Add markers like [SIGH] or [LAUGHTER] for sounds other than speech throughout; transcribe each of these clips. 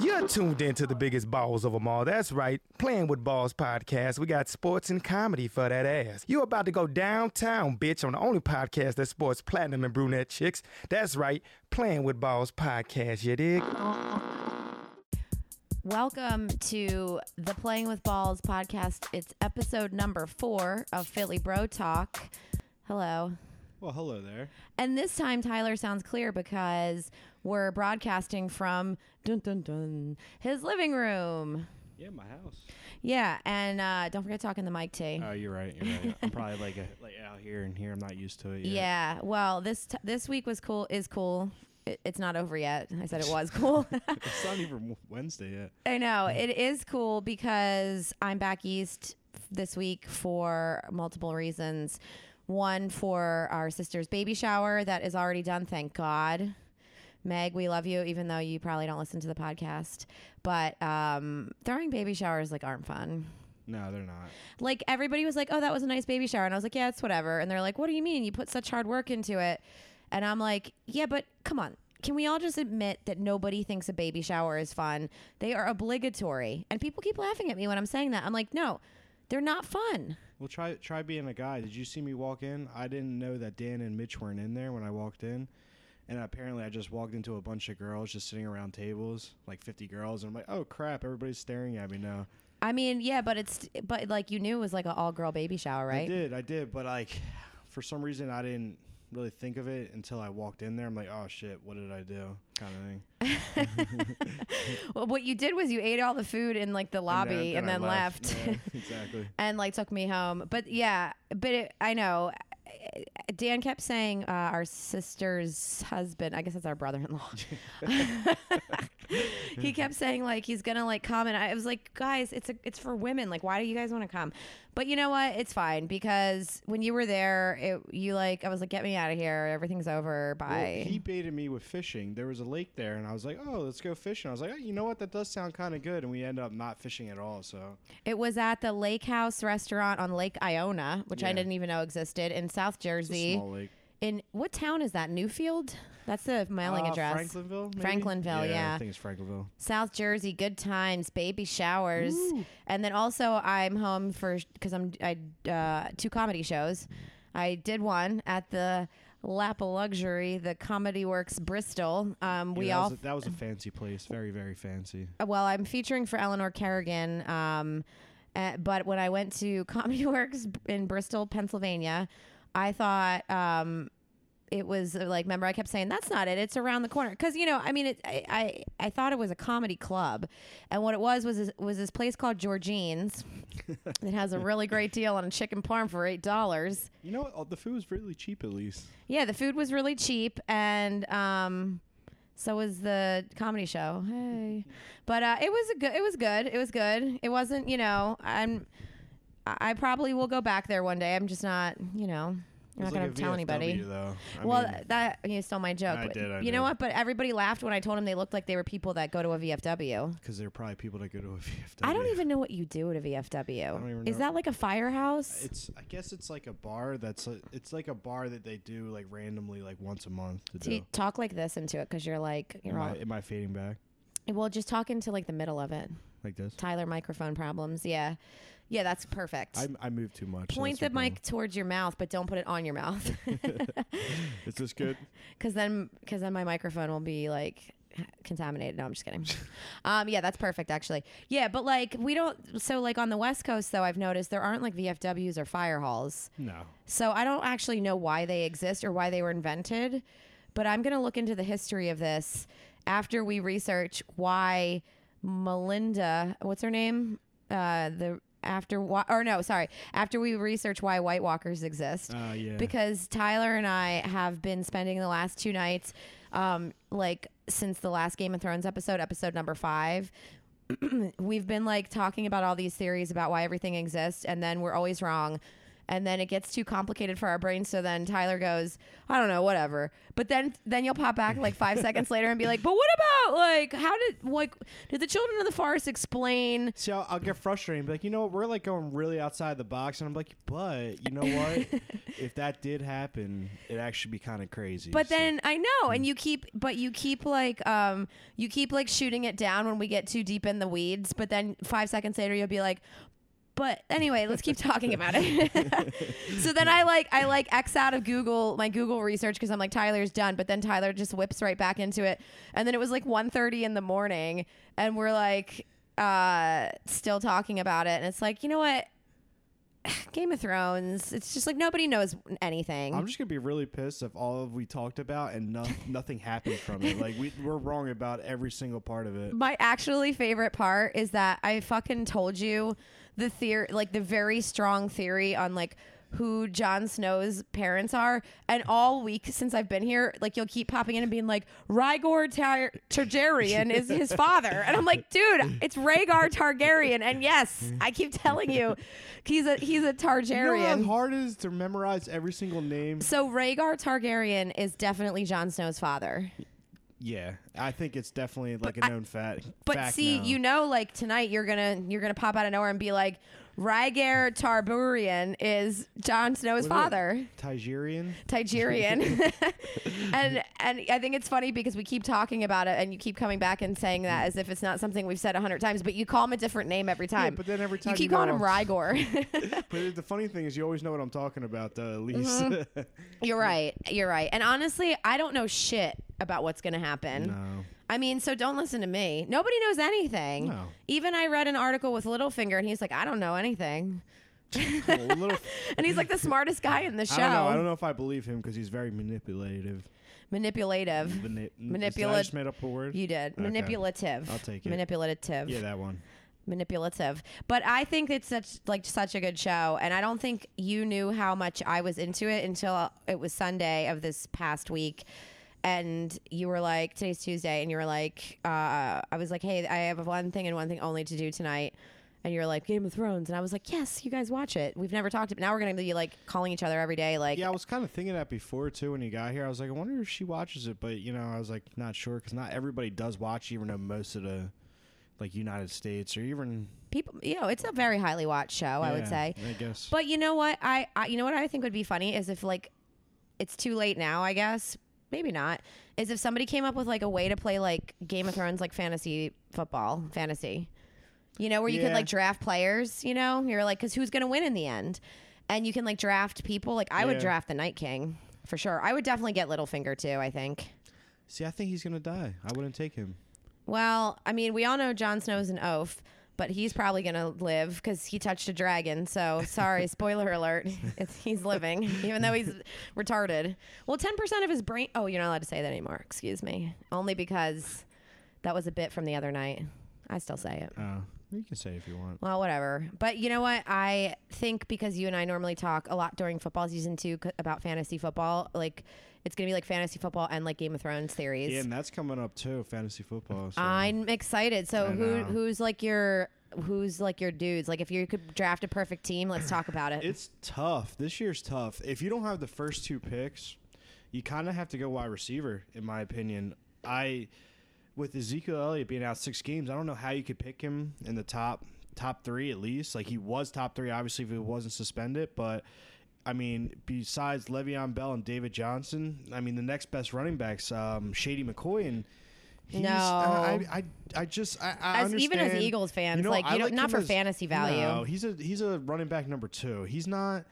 You're tuned in to the biggest balls of them all. That's right. Playing with Balls podcast. We got sports and comedy for that ass. You're about to go downtown, bitch, on the only podcast that sports platinum and brunette chicks. That's right. Playing with Balls podcast, you dig? Welcome to the Playing with Balls podcast. It's episode number four of Philly Bro Talk. Hello. Well, hello there. And this time Tyler sounds clear because we're broadcasting from dun dun dun his living room. Yeah, my house. Yeah, and uh, don't forget to talk in the mic, T. Oh, you're right. You're right. I'm probably like a, like out here and here. I'm not used to it. Yet. yeah. Well, this t- this week was cool. Is cool. It, it's not over yet. I said it was cool. [LAUGHS] It's not even Wednesday yet. I know it is cool because I'm back east this week for multiple reasons. One for our sister's baby shower that is already done, thank God. Meg, we love you, even though you probably don't listen to the podcast. But um, throwing baby showers like aren't fun. No, they're not. Like everybody was like, "Oh, that was a nice baby shower," and I was like, "Yeah, it's whatever." And they're like, "What do you mean? You put such hard work into it?" And I'm like, "Yeah, but come on." Can we all just admit that nobody thinks a baby shower is fun? They are obligatory. And people keep laughing at me when I'm saying that. I'm like, no, they're not fun. Well, try try being a guy. Did you see me walk in? I didn't know that Dan and Mitch weren't in there when I walked in. And apparently, I just walked into a bunch of girls just sitting around tables, like 50 girls. And I'm like, oh crap, everybody's staring at me now. I mean, yeah, but it's, but like you knew it was like an all girl baby shower, right? I did, I did. But like, for some reason, I didn't really think of it until I walked in there. I'm like, oh shit, what did I do? Kind of thing. [LAUGHS] Well, what you did was you ate all the food in like the lobby and then, I left. [LAUGHS] Yeah, exactly. [LAUGHS] and like took me home. But yeah, but it, I know Dan kept saying uh, our sister's husband. I guess it's our brother-in-law. [LAUGHS] [LAUGHS] he kept saying like he's gonna like come, and I was like, guys, it's a it's for women. Like, why do you guys want to come? But you know what? It's fine because when you were there, it, you like I was like, get me out of here. Everything's over. Bye. Well, he baited me with fishing. There was a lake there, and I was like, "Oh, let's go fishing." I was like, oh, "You know what? That does sound kind of good." And we ended up not fishing at all. So It was at the Lake House restaurant on Lake Iona, which I didn't even know existed in South it's a Jersey. small lake. In what town is that? Newfield? That's the mailing Uh, address. Franklinville. maybe? Franklinville, yeah. I think it's Franklinville. South Jersey, good times, baby showers, and then also I'm home for because I'm I uh, two comedy shows. I did one at the Lap of Luxury, the Comedy Works Bristol. Um, we Yeah, that all was a, that was a fancy place. Very very fancy. well, I'm featuring for Eleanor Kerrigan. Um, uh, but when I went to [LAUGHS] Comedy Works in Bristol, Pennsylvania, I thought um, it was uh, like. Remember, I kept saying that's not it. It's around the corner because you know. I mean, it, I, I I thought it was a comedy club, and what it was was this, was this place called Georgine's. [LAUGHS] it has a really great deal on a chicken parm for eight dollars. You know what? Oh, The food was really cheap at least. Yeah, the food was really cheap, and um, so was the comedy show. Hey, but uh, it was a good. It was good. It was good. It wasn't. You know, I'm. I probably will go back there one day. I'm just not. You know, I'm not was gonna tell VFW, anybody. Though. I well, mean, that you stole my joke. I did, I you know what? But everybody laughed when I told them they looked like they were people that go to a VFW. because they're probably people that go to a [LAUGHS] VFW. I don't even know what you do at a VFW. don't even Is that like a firehouse? It's. I guess it's like a bar. That's. A, it's like a bar that they do like randomly, like once a month to do. talk like this into it because you're like you're Am all. I, am I fading back well, just talk into like the middle of it. like this? Tyler microphone problems. Yeah. Yeah, that's perfect. I, I move too much. Point the mic towards your mouth, but don't put it on your mouth. [LAUGHS] Is this good? [LAUGHS] Cause then, cause then my microphone will be like contaminated. No, I'm just kidding. [LAUGHS] um, yeah, that's perfect actually. Yeah, but like we don't, so like on the West coast though, I've noticed there aren't like VFWs or fire halls. No. So I don't actually know why they exist or why they were invented, but I'm going to look into the history of this after we research why Melinda, what's her name? Uh, the after why or no, sorry, after we research why White Walkers exist. Uh, yeah. Because Tyler and I have been spending the last two nights, um, like since the last Game of Thrones episode, episode number five, [CLEARS THROAT] we've been like talking about all these theories about why everything exists and then we're always wrong and then it gets too complicated for our brains. So then Tyler goes, I don't know, whatever. But then then you'll pop back like five [LAUGHS] seconds later and be like, but what about like how did like did the children of the forest explain? See, I'll, I'll get frustrated and be like, you know what, we're like going really outside the box, and I'm like, but you know what? [LAUGHS] if that did happen, it'd actually be kind of crazy. But So- then I know, and you keep, but you keep like, um, you keep like shooting it down when we get too deep in the weeds. But then five seconds later, you'll be like, but anyway, let's keep talking about it. [LAUGHS] so then I like, I like X out of Google my Google research because I'm like Tyler's done. But then Tyler just whips right back into it, and then it was like 1.30 in the morning, and we're like, uh, still talking about it, and it's like, you know what? [SIGHS] Game of Thrones. It's just like nobody knows anything. I'm just gonna be really pissed if all of we talked about and no, [LAUGHS] nothing happened from it. Like we we're wrong about every single part of it. My actually favorite part is that I fucking told you the theory, like the very strong theory on like who Jon Snow's parents are, and all week since I've been here, like you'll keep popping in and being like Rhaegar Tar- Targaryen is his father, and I'm like, dude, it's Rhaegar Targaryen, and yes, I keep telling you, he's a he's a You know how Targaryen. hard it is to memorize every single name. so Rhaegar Targaryen is definitely Jon Snow's father. Yeah, I think it's definitely like But a I- known fact. But fact see, now. you know, like tonight you're gonna you're gonna pop out of nowhere and be like, Rhaegar Targaryen is Jon Snow's it father, Tigerian. Tigerian, [LAUGHS] [LAUGHS] and and I think it's funny because we keep talking about it and you keep coming back and saying that as if it's not something we've said a hundred times, but you call him a different name every time. but then every time you keep you calling know him I'm- [LAUGHS] But the funny thing is, you always know what I'm talking about, though, at least. Mm-hmm. you're right. You're right. And honestly, I don't know shit about what's gonna happen. no. I mean, so don't listen to me. Nobody knows anything. No. Even I read an article with Littlefinger, and he's like, I don't know anything. [LAUGHS] Little, And he's like the smartest guy in the show. I don't know. I don't know if I believe him because he's very manipulative. Manipulative. Mani- Manipula- I just made up a word. You did. Okay. Manipulative. I'll take it. Manipulative. Yeah, that one. Manipulative. But I think it's such like such a good show, and I don't think you knew how much I was into it until it was Sunday of this past week. And you were like, today's Tuesday, and you were like, uh, I was like, hey, I have one thing and one thing only to do tonight. And you're like, Game of Thrones. And I was like, yes, you guys watch it. We've never talked about it. Now we're going to be like calling each other every day. Like, Yeah, I was kind of thinking that before too when you got here. I was like, I wonder if she watches it, but you know, I was like, not sure because not everybody does watch, even though most of the like United States or even people, you know, it's a very highly watched show, I would say. I guess. But you know what? I, I you know what I think would be funny is if like it's too late now, I guess. Maybe not. Is if somebody came up with like a way to play like Game of Thrones like fantasy football, fantasy. You know, where you could like draft players, you know? You're like cuz who's going to win in the end? And you can like draft people. Like I would draft the Night King for sure. I would definitely get Littlefinger too, I think. See, I think he's gonna die. I wouldn't take him. Well, I mean, we all know Jon Snow's an oaf, but he's probably going to live because he touched a dragon. So, sorry, [LAUGHS] spoiler alert. It's, he's living, even though he's retarded. Well, 10% of his brain. Oh, you're not allowed to say that anymore. Excuse me. Only because that was a bit from the other night. I still say it. Uh, you can say if you want. Well, whatever. But you know what? I think because you and I normally talk a lot during football season two c- about fantasy football, like it's going to be like fantasy football and like Game of Thrones theories. Yeah, and that's coming up too, fantasy football. So. I'm excited. So I who know. who's like your who's like your dudes? Like if you could draft a perfect team, let's talk about it. It's tough. This year's tough. If you don't have the first two picks, you kind of have to go wide receiver, in my opinion. I, with Ezekiel Elliott being out six games, I don't know how you could pick him in the top top three at least. Like he was top three, obviously, if he wasn't suspended. But I mean, besides Le'Veon Bell and David Johnson, I mean, the next best running backs, um, Shady McCoy and. He's, No. I, I, I just I, I as even as Eagles fans, you know, like you know, not not for as- fantasy value. No, he's a he's a running back number two. He's not,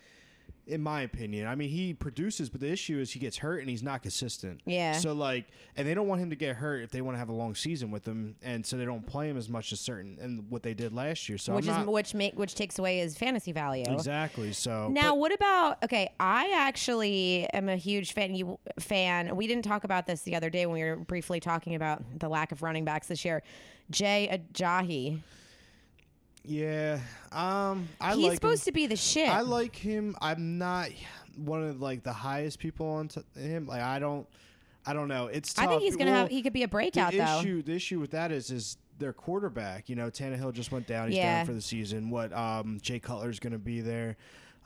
in my opinion. I mean, he produces, but the issue is he gets hurt and he's not consistent. Yeah. So like, and they don't want him to get hurt if they want to have a long season with him, and so they don't play him as much as certain and what they did last year. So which I'm is not, which make which takes away his fantasy value. exactly. So Now, but- what about okay? I actually am a huge fan. You fan. We didn't talk about this the other day when we were briefly talking about the lack of running backs this year. Jay Ajayi. Yeah, um, I He's like him. supposed to be the shit. I like him. I'm not one of like the highest people on t- him. Like I don't, I don't know. It's. Tough. I think he's gonna Well, have. He could be a breakout the though. issue the issue with that is is their quarterback. You know, Tannehill just went down. He's Yeah. down for the season. What um, Jay Cutler's going to be there.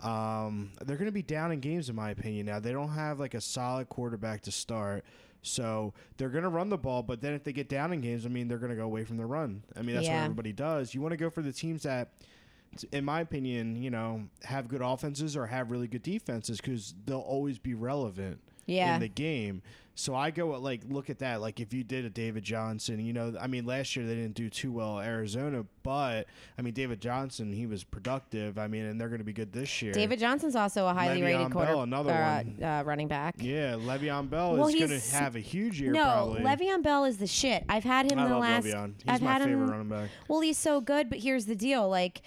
Um, they're going to be down in games, in my opinion. Now they don't have like a solid quarterback to start, so they're going to run the ball. But then if they get down in games, I mean, they're going to go away from the run. I mean, that's what everybody does. You want to go for the teams that, in my opinion, you know, have good offenses or have really good defenses because they'll always be relevant Yeah. in the game. So I go like look at that. Like if you did a David Johnson, you know, I mean last year they didn't do too well at Arizona, but I mean David Johnson, he was productive. I mean, and they're going to be good this year. David Johnson's also a highly Le'Veon rated quarter, Bell, another uh, one. Uh, running back. yeah, Le'Veon Bell Well, is going to have a huge year. no, probably. Le'Veon Bell is the shit. I've had him I the love last. Le'Veon. He's I've my had favorite him. running back. Well, he's so good, but here's the deal. Like,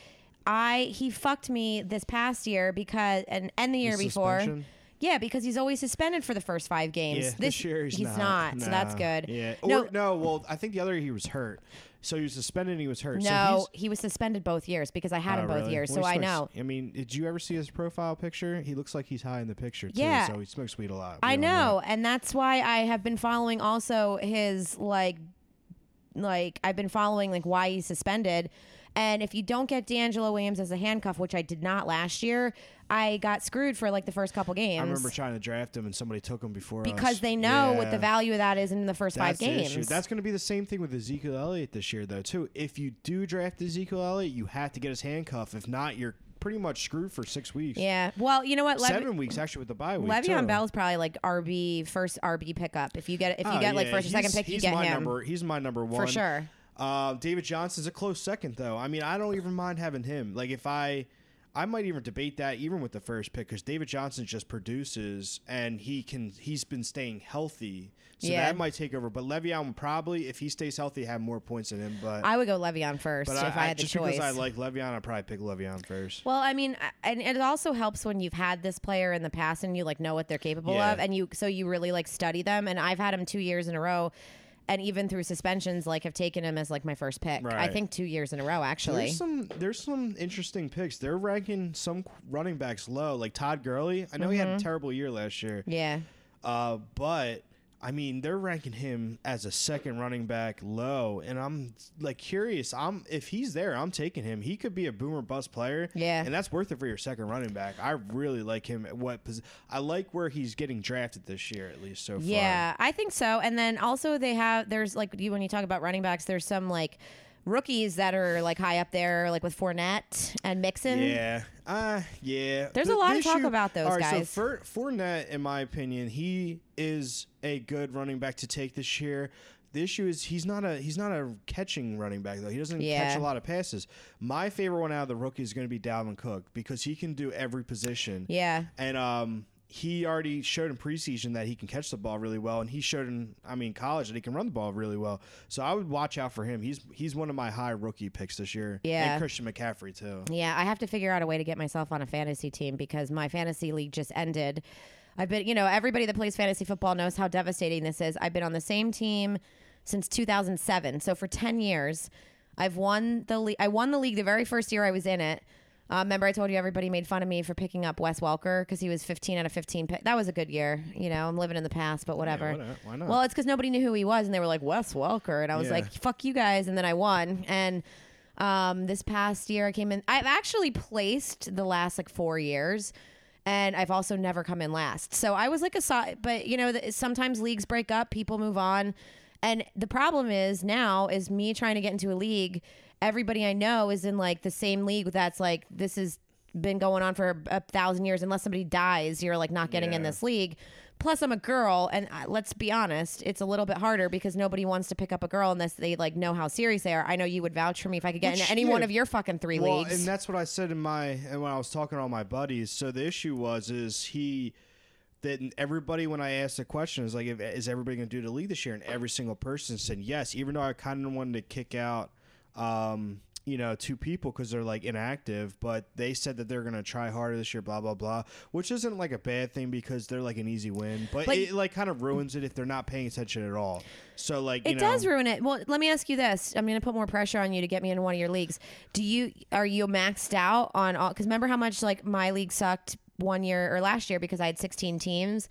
I he fucked me this past year because and and the year The before. suspension? Yeah, because he's always suspended for the first five games. Yeah, this, year he's, not. so that's good. Yeah. No, Or, no, well, I think the other year he was hurt. So he was suspended and he was hurt. so no, he's, he was suspended both years because I had Oh, him both really? years, Well, so I know. I mean, did you ever see his profile picture? He looks like he's high in the picture too. Yeah. So he smokes weed a lot. I We all know, and that's why I have been following also his like like I've been following like why he's suspended. And if you don't get DeAngelo Williams as a handcuff, which I did not last year, I got screwed for like the first couple games. I remember trying to draft him and somebody took him before us. because they know what the value of that is in the first That's five the games. issue. That's going to be the same thing with Ezekiel Elliott this year, though. Too. If you do draft Ezekiel Elliott, you have to get his handcuff. If not, you're pretty much screwed for six weeks. yeah. Well, you know what? Lev- Seven weeks actually with the bye week. Le'Veon too. Bell's probably like RB first RB pickup. If you get if you Oh, get like yeah, first or second pick, you he's get my him Number, he's my number one for sure. Uh, David Johnson's a close second, though. I mean, I don't even mind having him. Like, if I, I might even debate that even with the first pick because David Johnson just produces and he can. He's been staying healthy, so Yeah. that might take over. But Le'Veon probably, if he stays healthy, have more points than him. But I would go Le'Veon first but if I, had the just choice. because I like Le'Veon, I'd probably pick Le'Veon first. Well, I mean, and it also helps when you've had this player in the past and you like know what they're capable Yeah. of, and you so you really like study them. And I've had him two years in a row, and even through suspensions, like have taken him as like my first pick. I think two years in a row actually. There's some there's some interesting picks. They're ranking some running backs low, like Todd Gurley. I know he had Mm-hmm. a terrible year last year. yeah, Uh, but I mean, they're ranking him as a second running back low, and I'm like curious. I'm if he's there, I'm taking him. He could be a boomer bust player. Yeah. and that's worth it for your second running back. I really like him. At what pos- I like where he's getting drafted this year, at least so far. yeah, I think so. And then also they have there's like you when you talk about running backs, there's some like rookies that are like high up there, like with Fournette and Mixon. Yeah. Uh, yeah. There's The- a lot of talk about those right, guys. So for, Fournette, in my opinion, he is a good running back to take this year. The issue is he's not a he's not a catching running back though. He doesn't catch a lot of passes. My favorite one out of the rookie is going to be Dalvin Cook because he can do every position. Yeah. And um, he already showed in preseason that he can catch the ball really well, and he showed in I mean college that he can run the ball really well. So I would watch out for him. He's he's one of my high rookie picks this year. Yeah. and Christian McCaffrey too. Yeah, I have to figure out a way to get myself on a fantasy team because my fantasy league just ended. I've been, you know, everybody that plays fantasy football knows how devastating this is. I've been on the same team since 2007. So for 10 years, I've won the league. I won the league the very first year I was in it. Uh, remember, I told you everybody made fun of me for picking up Wes Welker because he was 15 out of 15. Pick. That was a good year. You know, I'm living in the past, but whatever. whatever. Why not? Well, it's because nobody knew who he was, and they were like Wes Welker, and I was Yeah. like, "Fuck you guys!" And then I won. And um, this past year, I came in. I've actually placed the last like four years, and I've also never come in last. So I was like a so- but you know, sometimes leagues break up, people move on, and the problem is now is me trying to get into a league. Everybody I know is in like the same league that's like this has been going on for a thousand years. Unless somebody dies, you're like not getting in this league. Plus, I'm a girl, and uh, let's be honest, it's a little bit harder because nobody wants to pick up a girl unless they like know how serious they are. I know you would vouch for me if I could get Which, into any yeah. one of your fucking three well, leagues. and that's what I said in my and when I was talking to all my buddies. So the issue was is he that everybody when I asked the question is like, if, is everybody going to do the league this year? And every single person said yes, even though I kind of wanted to kick out. Um, you know, two people because they're like inactive, but they said that they're gonna try harder this year, blah blah blah, which isn't like a bad thing because they're like an easy win, but, But- it like kind of ruins it if they're not paying attention at all. So like, you it know, does ruin it. Well, let me ask you this: I'm going to put more pressure on you to get me into one of your leagues. Do you are you maxed out on all? Because remember how much like my league sucked one year or last year because I had 16 teams.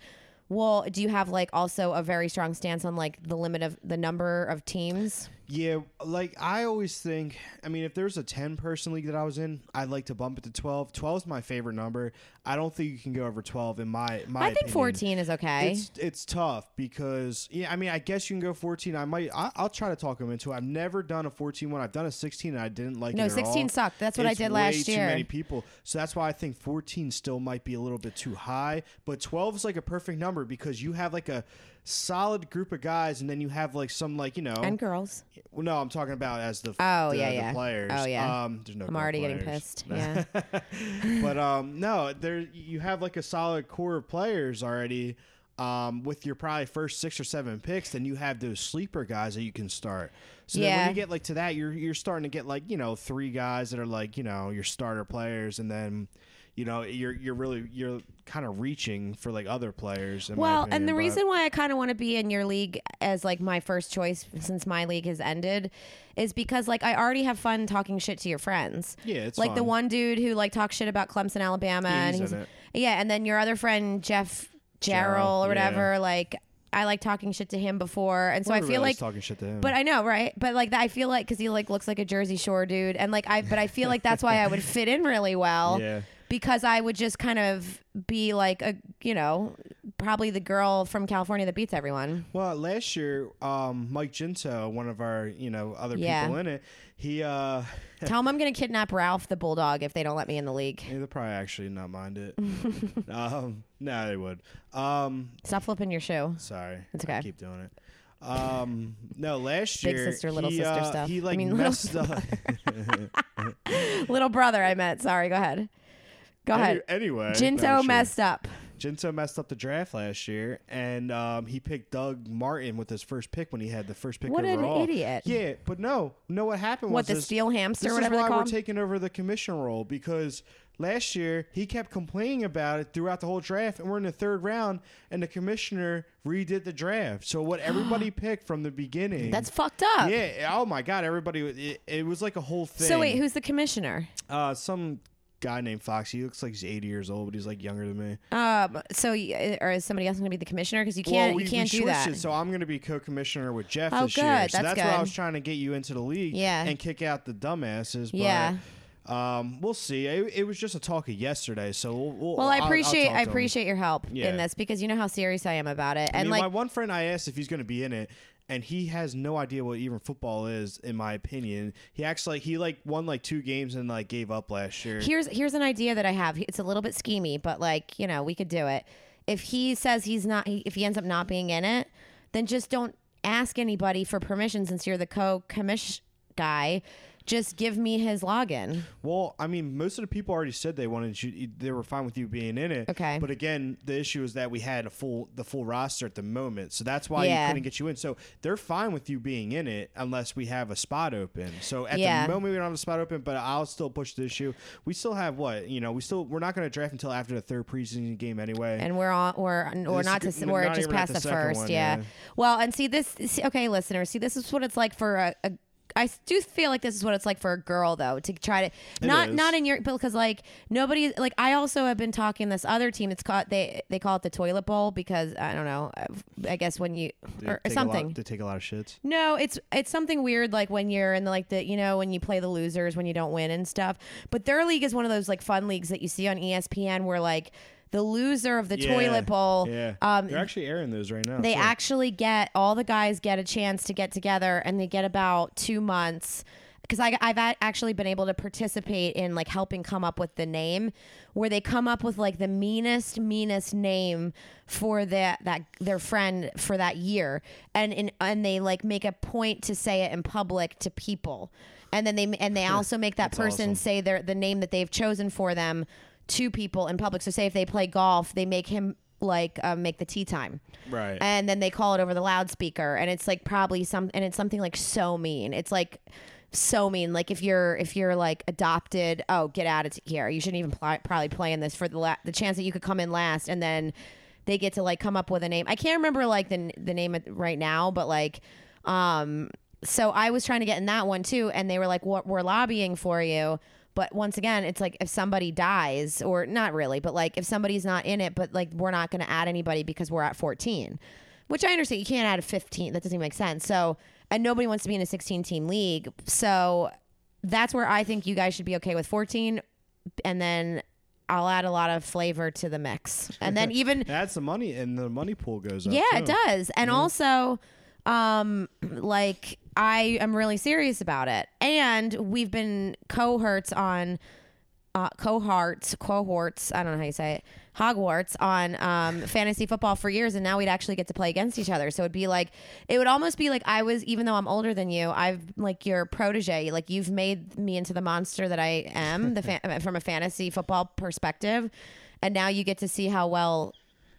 Well, do you have like also a very strong stance on like the limit of the number of teams? Yeah, like I always think. I mean, if there's a ten person league that I was in, I'd like to bump it to 12. 12 is my favorite number. I don't think you can go over twelve in my my. I think opinion. 14 is okay. It's it's tough because yeah, I mean, I guess you can go 14. I might. I, I'll try to talk them into. it. I've never done a 14 one. I've done a 16 and I didn't like No, it. No, 16 all. sucked. That's what I It's did way year. Too many people, so that's why I think 14 still might be a little bit too high. But 12 is like a perfect number because you have like a solid group of guys, and then you have like some like you know. and girls. well, no, I'm talking about as the Oh, the, yeah, the yeah. players. Oh, yeah. Um, there's no. I'm already getting players. pissed. [LAUGHS] Yeah. but um, no, there you have like a solid core of players already. Um, with your probably first six or seven picks, then you have those sleeper guys that you can start. So then when you get like to that, you're you're starting to get like you know three guys that are like you know your starter players, and then you know you're you're really you're kind of reaching for like other players. Well, opinion, and the but- reason why I kind of want to be in your league as like my first choice since my league has ended is because like I already have fun talking shit to your friends. Yeah, it's like the one dude who like talks shit about Clemson, Alabama, Yeah, and he's he's in it. yeah, and then your other friend Jeff Jarrell Jarrell, or whatever, yeah. like I like talking shit to him before, and so I feel like talking shit to him. But I know, right? But like I feel like because he like looks like a Jersey Shore dude, and like I, but I feel like that's why I would [LAUGHS] fit in really well. Yeah. Because I would just kind of be like a, you know, probably the girl from California that beats everyone. Well, last year, um, Mike Ginto, one of our you know other Yeah. people in it, he uh, [LAUGHS] Tell him I'm gonna kidnap Ralph the bulldog if they don't let me in the league. yeah, they'll probably actually not mind it. [LAUGHS] um, no, they would. Um, Stop flipping your shoe. sorry, It's I okay. keep doing it. Um, no, last year, Big sister, little he, sister uh, stuff. He like I mean, [LAUGHS] little messed up. Little brother, I meant. Sorry, go ahead. Go ahead. Any- anyway, Jinto messed up. Jinto messed up the draft last year, and um, he picked Doug Martin with his first pick when he had the first pick What an overall. idiot. Yeah, but no, no. What happened What was the this- steel hamster, This whatever is they why call we're him? taking over the commission role because last year he kept complaining about it throughout the whole draft, and we're in the third round, and the commissioner redid the draft. So what everybody [GASPS] picked from the beginning. That's fucked up. yeah. Oh my god, everybody! It, it was like a whole thing. So wait, who's the commissioner? uh, some guy named Fox. He looks like he's 80 years old, but he's like younger than me. Um. So, y- or is somebody else going to be the commissioner? Because you can't. we, you can't we do switched that. It, so I'm going to be co-commissioner with Jeff Oh, this year. good. So That's that's why I good. was trying to get you into the league. Yeah. And kick out the dumbasses. But, Yeah. Um, we'll see. It, it was just a talk of yesterday, so we'll. we'll Well, I appreciate I appreciate your help Yeah. in this because you know how serious I am about it. I And mean, my like, one friend, I asked if he's going to be in it, and he has no idea what even football is. In my opinion, he acts like he like won like two games and like gave up last year. here's here's an idea that I have. It's a little bit schemy, but like you know, we could do it. If he says he's not, if he ends up not being in it, then just don't ask anybody for permission since you're the co-commish guy. Just give me his login. Well, I mean, most of the people already said they wanted you. They were fine with you being in it. Okay. But again, the issue is that we had a full the full roster at the moment, so that's why Yeah. you couldn't get you in. So they're fine with you being in it unless we have a spot open. So at Yeah. the moment we don't have a spot open, but I'll still push the issue. We still have what you know. We still we're not going to draft until after the third preseason game anyway. and we're on we're we're This- not to n- we're not just past the the, first one, yeah. yeah. well and see this see, okay listeners see this is what it's like for a, a I do feel like this is what it's like for a girl though to try to not is. not in your because like nobody like I also have been talking this other team it's called they they call it the toilet bowl because I don't know I guess when you They or, something lot, they take a lot of shits. no, it's it's something weird like when you're in the like the you know when you play the losers when you don't win and stuff. But their league is one of those like fun leagues that you see on ESPN where like the loser of the Yeah, toilet bowl Yeah. um They're actually airing those right now. they too. actually get all the guys get a chance to get together and they get about two months because I've actually been able to participate in like helping come up with the name where they come up with like the meanest meanest name for that that their friend for that year and and, and they like make a point to say it in public to people and then they and they also make that That's person awesome. say their the name that they've chosen for them to people in public. So say if they play golf they make him like uh, make the tea time. Right. and then they call it over the loudspeaker and it's like probably some and it's something like so mean. It's like so mean. Like if you're if you're like adopted oh get out of here. You shouldn't even pl- probably play in this for the la- the chance that you could come in last and then they get to like come up with a name. I can't remember like the the name of- right now but like um so i was trying to get in that one too and they were like what we're lobbying for you but once again it's like if somebody dies or not really but like if somebody's not in it but like we're not going to add anybody because we're at 14 which i understand you can't add a 15 that doesn't even make sense so and nobody wants to be in a 16 team league. So that's where I think you guys should be okay with 14, and then I'll add a lot of flavor to the mix, and then [LAUGHS] even add some money, and the money pool goes up. yeah, it does. And also, um, like I am really serious about it. And we've been cohorts on uh, cohorts, cohorts. I don't know how you say it. Hogwarts on um, fantasy football for years, and now we'd actually get to play against each other. So it'd be like, it would almost be like I was, even though I'm older than you, I've like your protege. Like you've made me into the monster that I am, the [LAUGHS] fan- from a fantasy football perspective, and now you get to see how well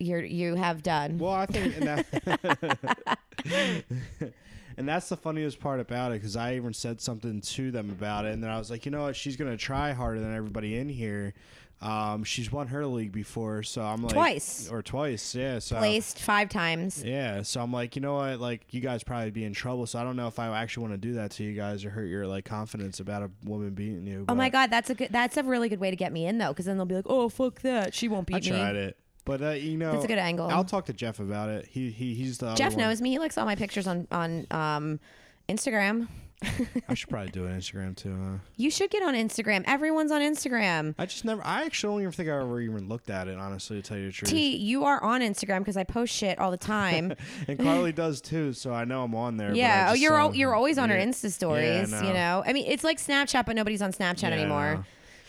you're you have done. Well, I think, and, that, [LAUGHS] and that's the funniest part about it because I even said something to them about it, and then I was like, you know what, she's gonna try harder than everybody in here. Um, she's won her league before, so I'm like Twice. or twice, yeah. So placed five times. yeah, so I'm like, you know what, like you guys probably be in trouble. So I don't know if I actually want to do that to you guys or hurt your like confidence about a woman beating you. Oh my god, that's a good. That's a really good way to get me in though, because then they'll be like, "Oh fuck that, she won't beat I me." tried it, but uh, you know, That's a good angle. I'll talk to Jeff about it. He he he's the Jeff knows me. He likes all my pictures on on um, Instagram. [LAUGHS] I should probably do an Instagram too. Huh? You should get on Instagram. Everyone's on Instagram. I just never. I actually don't even think I ever even looked at it. Honestly, to tell you the truth. T, you are on Instagram because I post shit all the time. [LAUGHS] and Carly does too, so I know I'm on there. yeah. Oh, you're al- you're always on her. Insta stories. Yeah, I You know. I mean, it's like Snapchat, but nobody's on Snapchat Yeah, anymore. know.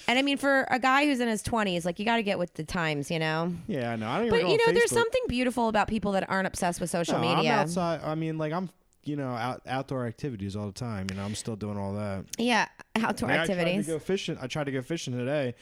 And I mean, for a guy who's in his 20s, like you got to get with the times, you know. Yeah, I know. I don't even But go you know, there's Facebook. something beautiful about people that aren't obsessed with social No, media. I'm outside. I mean, like I'm, you know, out outdoor activities all the time. You know, I'm still doing all that. Yeah, outdoor Like, activities. I tried to go fishing. I tried to go fishing today.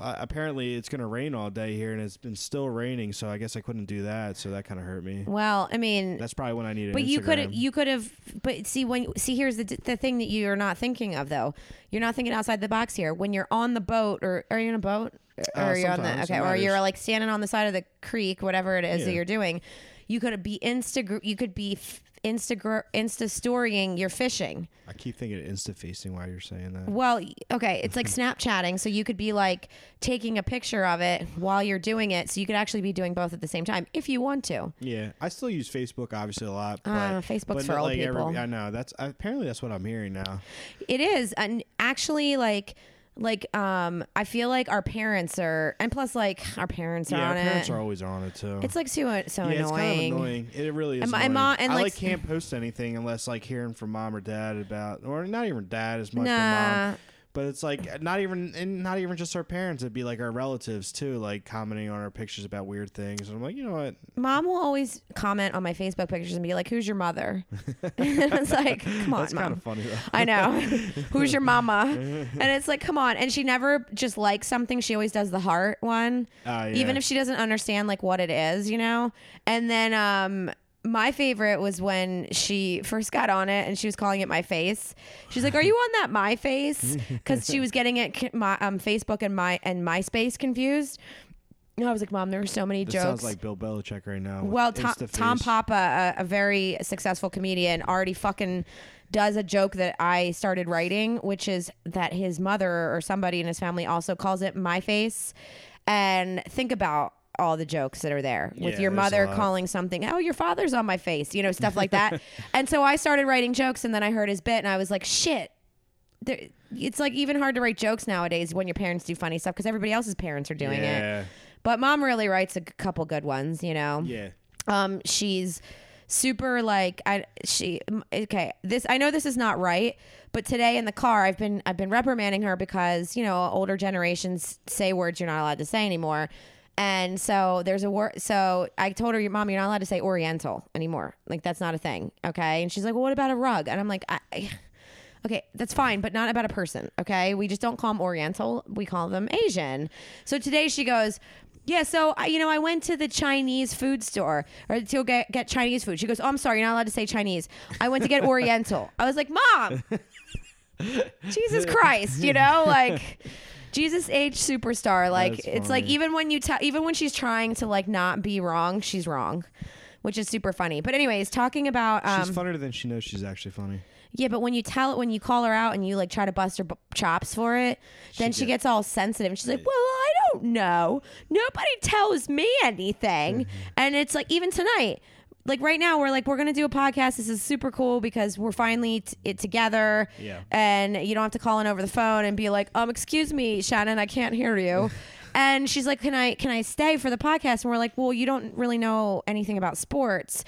Uh, apparently, it's gonna rain all day here, and it's been still raining. So I guess I couldn't do that. So that kind of hurt me. well, I mean, That's probably when I needed. but you could you could have. But see, when see here's the the thing that you're not thinking of though. You're not thinking outside the box here. When you're on the boat, or are you in a boat? Or Uh, are you on the okay? Or you're like standing on the side of the creek, whatever it is that you're doing. You could be insta. You could be f- Insta Insta storying your fishing. I keep thinking of insta facing while you're saying that. Well, okay, it's like [LAUGHS] Snapchatting, so you could be like taking a picture of it while you're doing it, so you could actually be doing both at the same time if you want to. Yeah, I still use Facebook obviously a lot. But, Uh, Facebook's but for old like every- people. I know that's apparently that's what I'm hearing now. It is, and actually, like, like, um, I feel like our parents are, and plus, like, our parents are yeah, on our parents it. are always on it too. it's like so so yeah, annoying. it's kind of annoying. It really is. And my annoying. mom- and, I like, like can't post anything unless like hearing from mom or dad about, or not even dad as much, Nah, mom. But it's like not even, and not even just our parents. It'd be like our relatives too, like commenting on our pictures about weird things. And I'm like, you know what? mom will always comment on my Facebook pictures and be like, "Who's your mother?" [LAUGHS] and it's like, "Come on, That's mom." kind of funny though. I know. [LAUGHS] Who's your mama? [LAUGHS] And it's like, come on. And she never just likes something. She always does the heart one, Ah, yeah. even if she doesn't understand like what it is, you know. And then um, my favorite was when she first got on it and she was calling it my face. She's like, "Are you on that my face?" [LAUGHS] Because she was getting it my um, Facebook and my and MySpace confused. And I was like, "Mom, there were so many This jokes." sounds like Bill Belichick right now. Well, Tom, Tom Papa, a, a very successful comedian, already fucking does a joke that I started writing, which is that his mother or somebody in his family also calls it my face. And think about all the jokes that are there with Yeah, your mother calling something, oh, your father's on my face, you know, stuff like that. [LAUGHS] and so I started writing jokes, and then I heard his bit, and I was like, shit. There, it's like even hard to write jokes nowadays when your parents do funny stuff because everybody else's parents are doing it. But mom really writes a couple good ones, you know. Yeah. Um, she's super like I she okay. This I know this is not right, but today in the car I've been I've been reprimanding her because you know older generations say words you're not allowed to say anymore. And so there's a word. So I told her, "Your mom, you're not allowed to say Oriental anymore. Like that's not a thing, okay?" And she's like, "Well, what about a rug?" And I'm like, I, I, "Okay, that's fine, but not about a person, okay? We just don't call them Oriental. We call them Asian." So today she goes, yeah, so I, you know, I went to the Chinese food store or to get get Chinese food. She goes, "Oh, I'm sorry, you're not allowed to say Chinese. I went to get Oriental." I was like, "Mom, [LAUGHS] Jesus Christ, you know, like Jesus age superstar. Like That's it's like funny. even when you tell, even when she's trying to like not be wrong, she's wrong." Which is super funny. But anyways, talking about um, She's funnier than she knows she's actually funny. yeah, but when you tell it, when you call her out and you like try to bust her b- chops for it, then she get- gets all sensitive. And she's like, "Well, I don't know. Nobody tells me anything." Mm-hmm. and it's like even tonight, like right now we're like we're gonna do a podcast. This is super cool because we're finally t- it together. Yeah. And you don't have to call in over the phone and be like, um, excuse me, Shannon, I can't hear you. [LAUGHS] and she's like, can I can I stay for the podcast? And we're like, well, you don't really know anything about sports,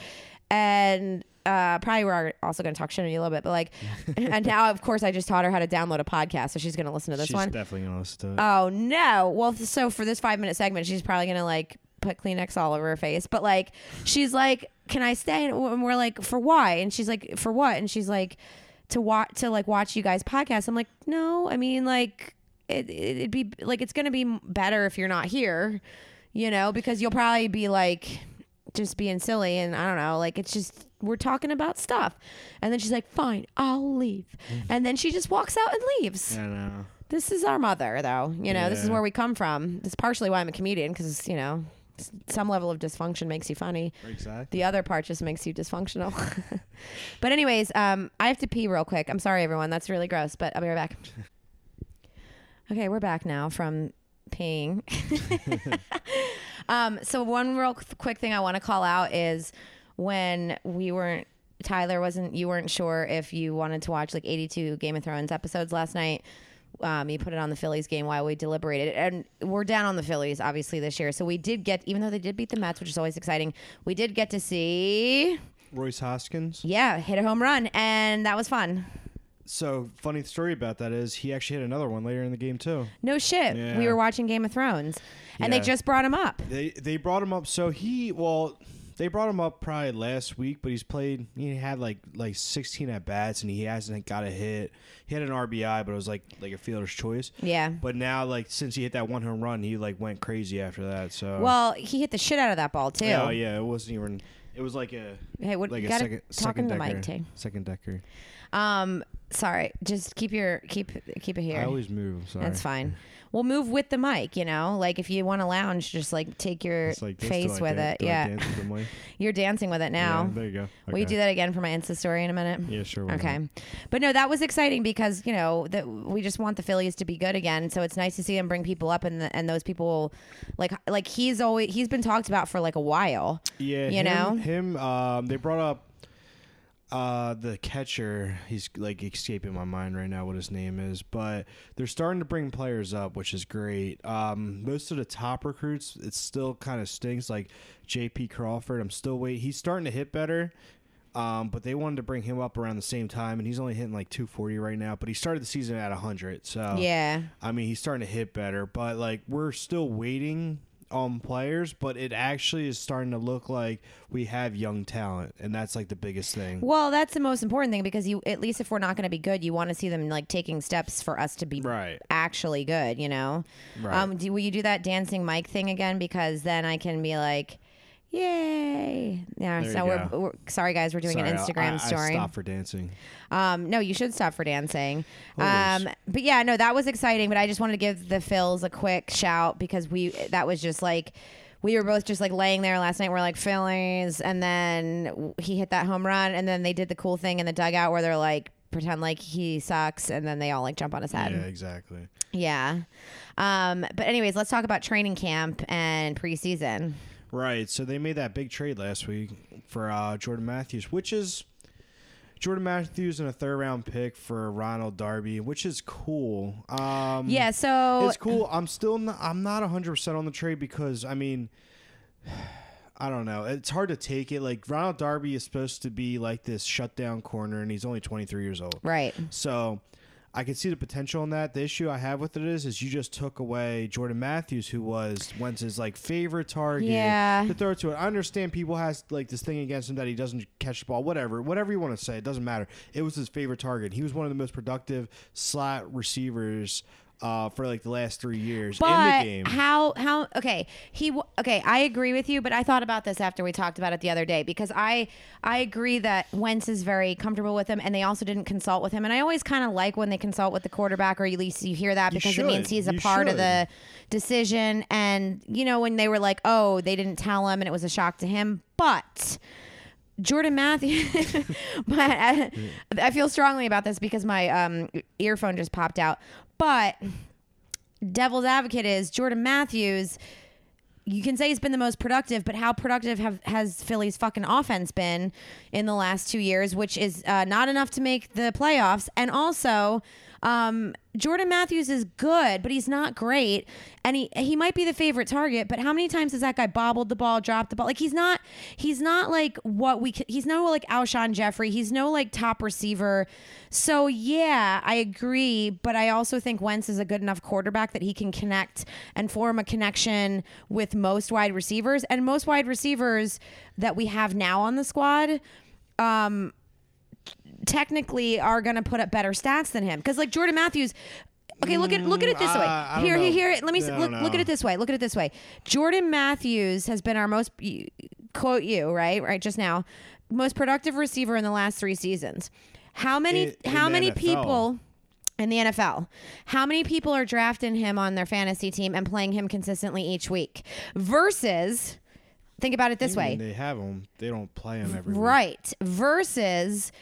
and. Uh, probably we're also going to talk shit on you a little bit, but like, [LAUGHS] [LAUGHS] and now of course I just taught her how to download a podcast, so she's going to listen to this She's one. definitely gonna listen to it. Oh no! Well, so for this five minute segment, she's probably gonna like put Kleenex all over her face. But like, she's like, "Can I stay?" And we're like, "For why?" And she's like, "For what?" And she's like, "To watch to like watch you guys podcast." I'm like, "No, I mean like it, it it'd be like it's gonna be better if you're not here, you know, because you'll probably be like just being silly and I don't know, like it's just we're talking about stuff." And then she's like, "Fine, I'll leave." Mm. And then she just walks out and leaves I know. this is our mother though you know this is where we come from this is partially why i'm a comedian because you know some level of dysfunction makes you funny. Exactly. the other part just makes you dysfunctional. [LAUGHS] But anyways um i have to pee real quick. I'm sorry everyone. That's really gross but i'll be right back. [LAUGHS] Okay we're back now from peeing. [LAUGHS] Um so one real quick thing i want to call out is when we weren't Tyler wasn't you weren't sure if you wanted to watch like 82 Game of Thrones episodes last night. Um, you put it on the Phillies game while we deliberated, and we're down on the Phillies obviously this year. So we did get, even though they did beat the Mets, which is always exciting, we did get to see, Royce Hoskins. yeah, hit a home run, and that was fun. So funny story about that is he actually hit another one later in the game too. No shit, we were watching Game of Thrones, and they just brought him up. They they brought him up. So he well, they brought him up probably last week, but he's played. He had like like 16 at bats, and he hasn't got a hit. He had an RBI, but it was like like a fielder's choice. Yeah. But now, like since he hit that one home run, he like went crazy after that. So Well, he hit the shit out of that ball too. Oh yeah, it wasn't even. It was like a Hey, what like you a second second the decker. mic too. Second decker. Um, sorry, just keep your keep keep it here. I always move. Sorry. That's fine. We'll move with the mic, you know. Like if you want to lounge, just like take your like face with dan- it. Yeah, dance with [LAUGHS] you're dancing with it now. Yeah, there you go. Will you do that again for my Insta story in a minute? Yeah, sure. why not? Okay, but no, that was exciting because you know that we just want the Phillies to be good again. So it's nice to see him bring people up, and the, and those people, like like he's always he's been talked about for like a while. Yeah, You him, know? him. Um, they brought up uh the catcher. He's like escaping my mind right now what his name is, but they're starting to bring players up, which is great. Um, most of the top recruits, it still kind of stinks. Like J.P. Crawford, I'm still waiting. He's starting to hit better. Um, but they wanted to bring him up around the same time, and he's only hitting like 240 right now. But he started the season at 100, so Yeah, I mean, he's starting to hit better, but like we're still waiting on players, but it actually is starting to look like we have young talent, and that's like the biggest thing. well, that's the most important thing because you at least if we're not going to be good, you want to see them like taking steps for us to be Right. actually good. You know. Right. Um, do, will you do that dancing mic thing again? Because then I can be like, yay. Yeah. There so you we're, go. we're sorry guys, we're doing Sorry, an Instagram I, story. I stopped for dancing. Um, no, you should stop for dancing. Always. Um, but yeah, no, that was exciting. But I just wanted to give the Phils a quick shout because we that was just like we were both just like laying there last night. We're like Phillies, and then he hit that home run, and then they did the cool thing in the dugout where they're like pretend like he sucks, and then they all like jump on his head. Yeah, exactly. Yeah. Um, but anyways, let's talk about training camp and preseason. Right. So they made that big trade last week for uh, Jordan Matthews, which is Jordan Matthews and a third round pick for Ronald Darby, which is cool. Um, Yeah. So it's cool. I'm still not, I'm not 100% on the trade because I mean [SIGHS] I don't know. It's hard to take it like Ronald Darby is supposed to be like this shutdown corner and he's only 23 years old. right. So I can see the potential in that. The issue I have with it is is you just took away Jordan Matthews who was Wentz's like favorite target Yeah. to throw to it. I understand people has like this thing against him that he doesn't catch the ball, whatever. Whatever you want to say, it doesn't matter. It was his favorite target. He was one of the most productive slot receivers uh, for like the last three years in the game. how how okay he w- okay I agree with you, but I thought about this after we talked about it the other day because I I agree that Wentz is very comfortable with him, and they also didn't consult with him, and I always kind of like when they consult with the quarterback, or at least you hear that because it means he's a You part of the decision, and you know when they were like, oh, they didn't tell him, and it was a shock to him, but. Jordan Matthews, [LAUGHS] but I, I feel strongly about this because my um, earphone just popped out. But devil's advocate is Jordan Matthews you can say he's been the most productive, but how productive have has Philly's fucking offense been in the last two years, which is uh, not enough to make the playoffs, and also. Um, Jordan Matthews is good, but he's not great, and he he might be the favorite target. But how many times has that guy bobbled the ball, dropped the ball? Like he's not he's not like what we he's no like Alshon Jeffery. He's no like top receiver. So yeah, I agree, but I also think Wentz is a good enough quarterback that he can connect and form a connection with most wide receivers and most wide receivers that we have now on the squad. Um, technically are going to put up better stats than him because like Jordan Matthews okay look at look at it this Mm, way here here here let me look, look at it this way look at it this way Jordan Matthews has been our most quote you right right just now most productive receiver in the last 3 seasons how many in how many NFL. people in the NFL. How many people are drafting him on their fantasy team and playing him consistently each week? Versus, think about it this I way. they have him. They don't play him every week. Right. Versus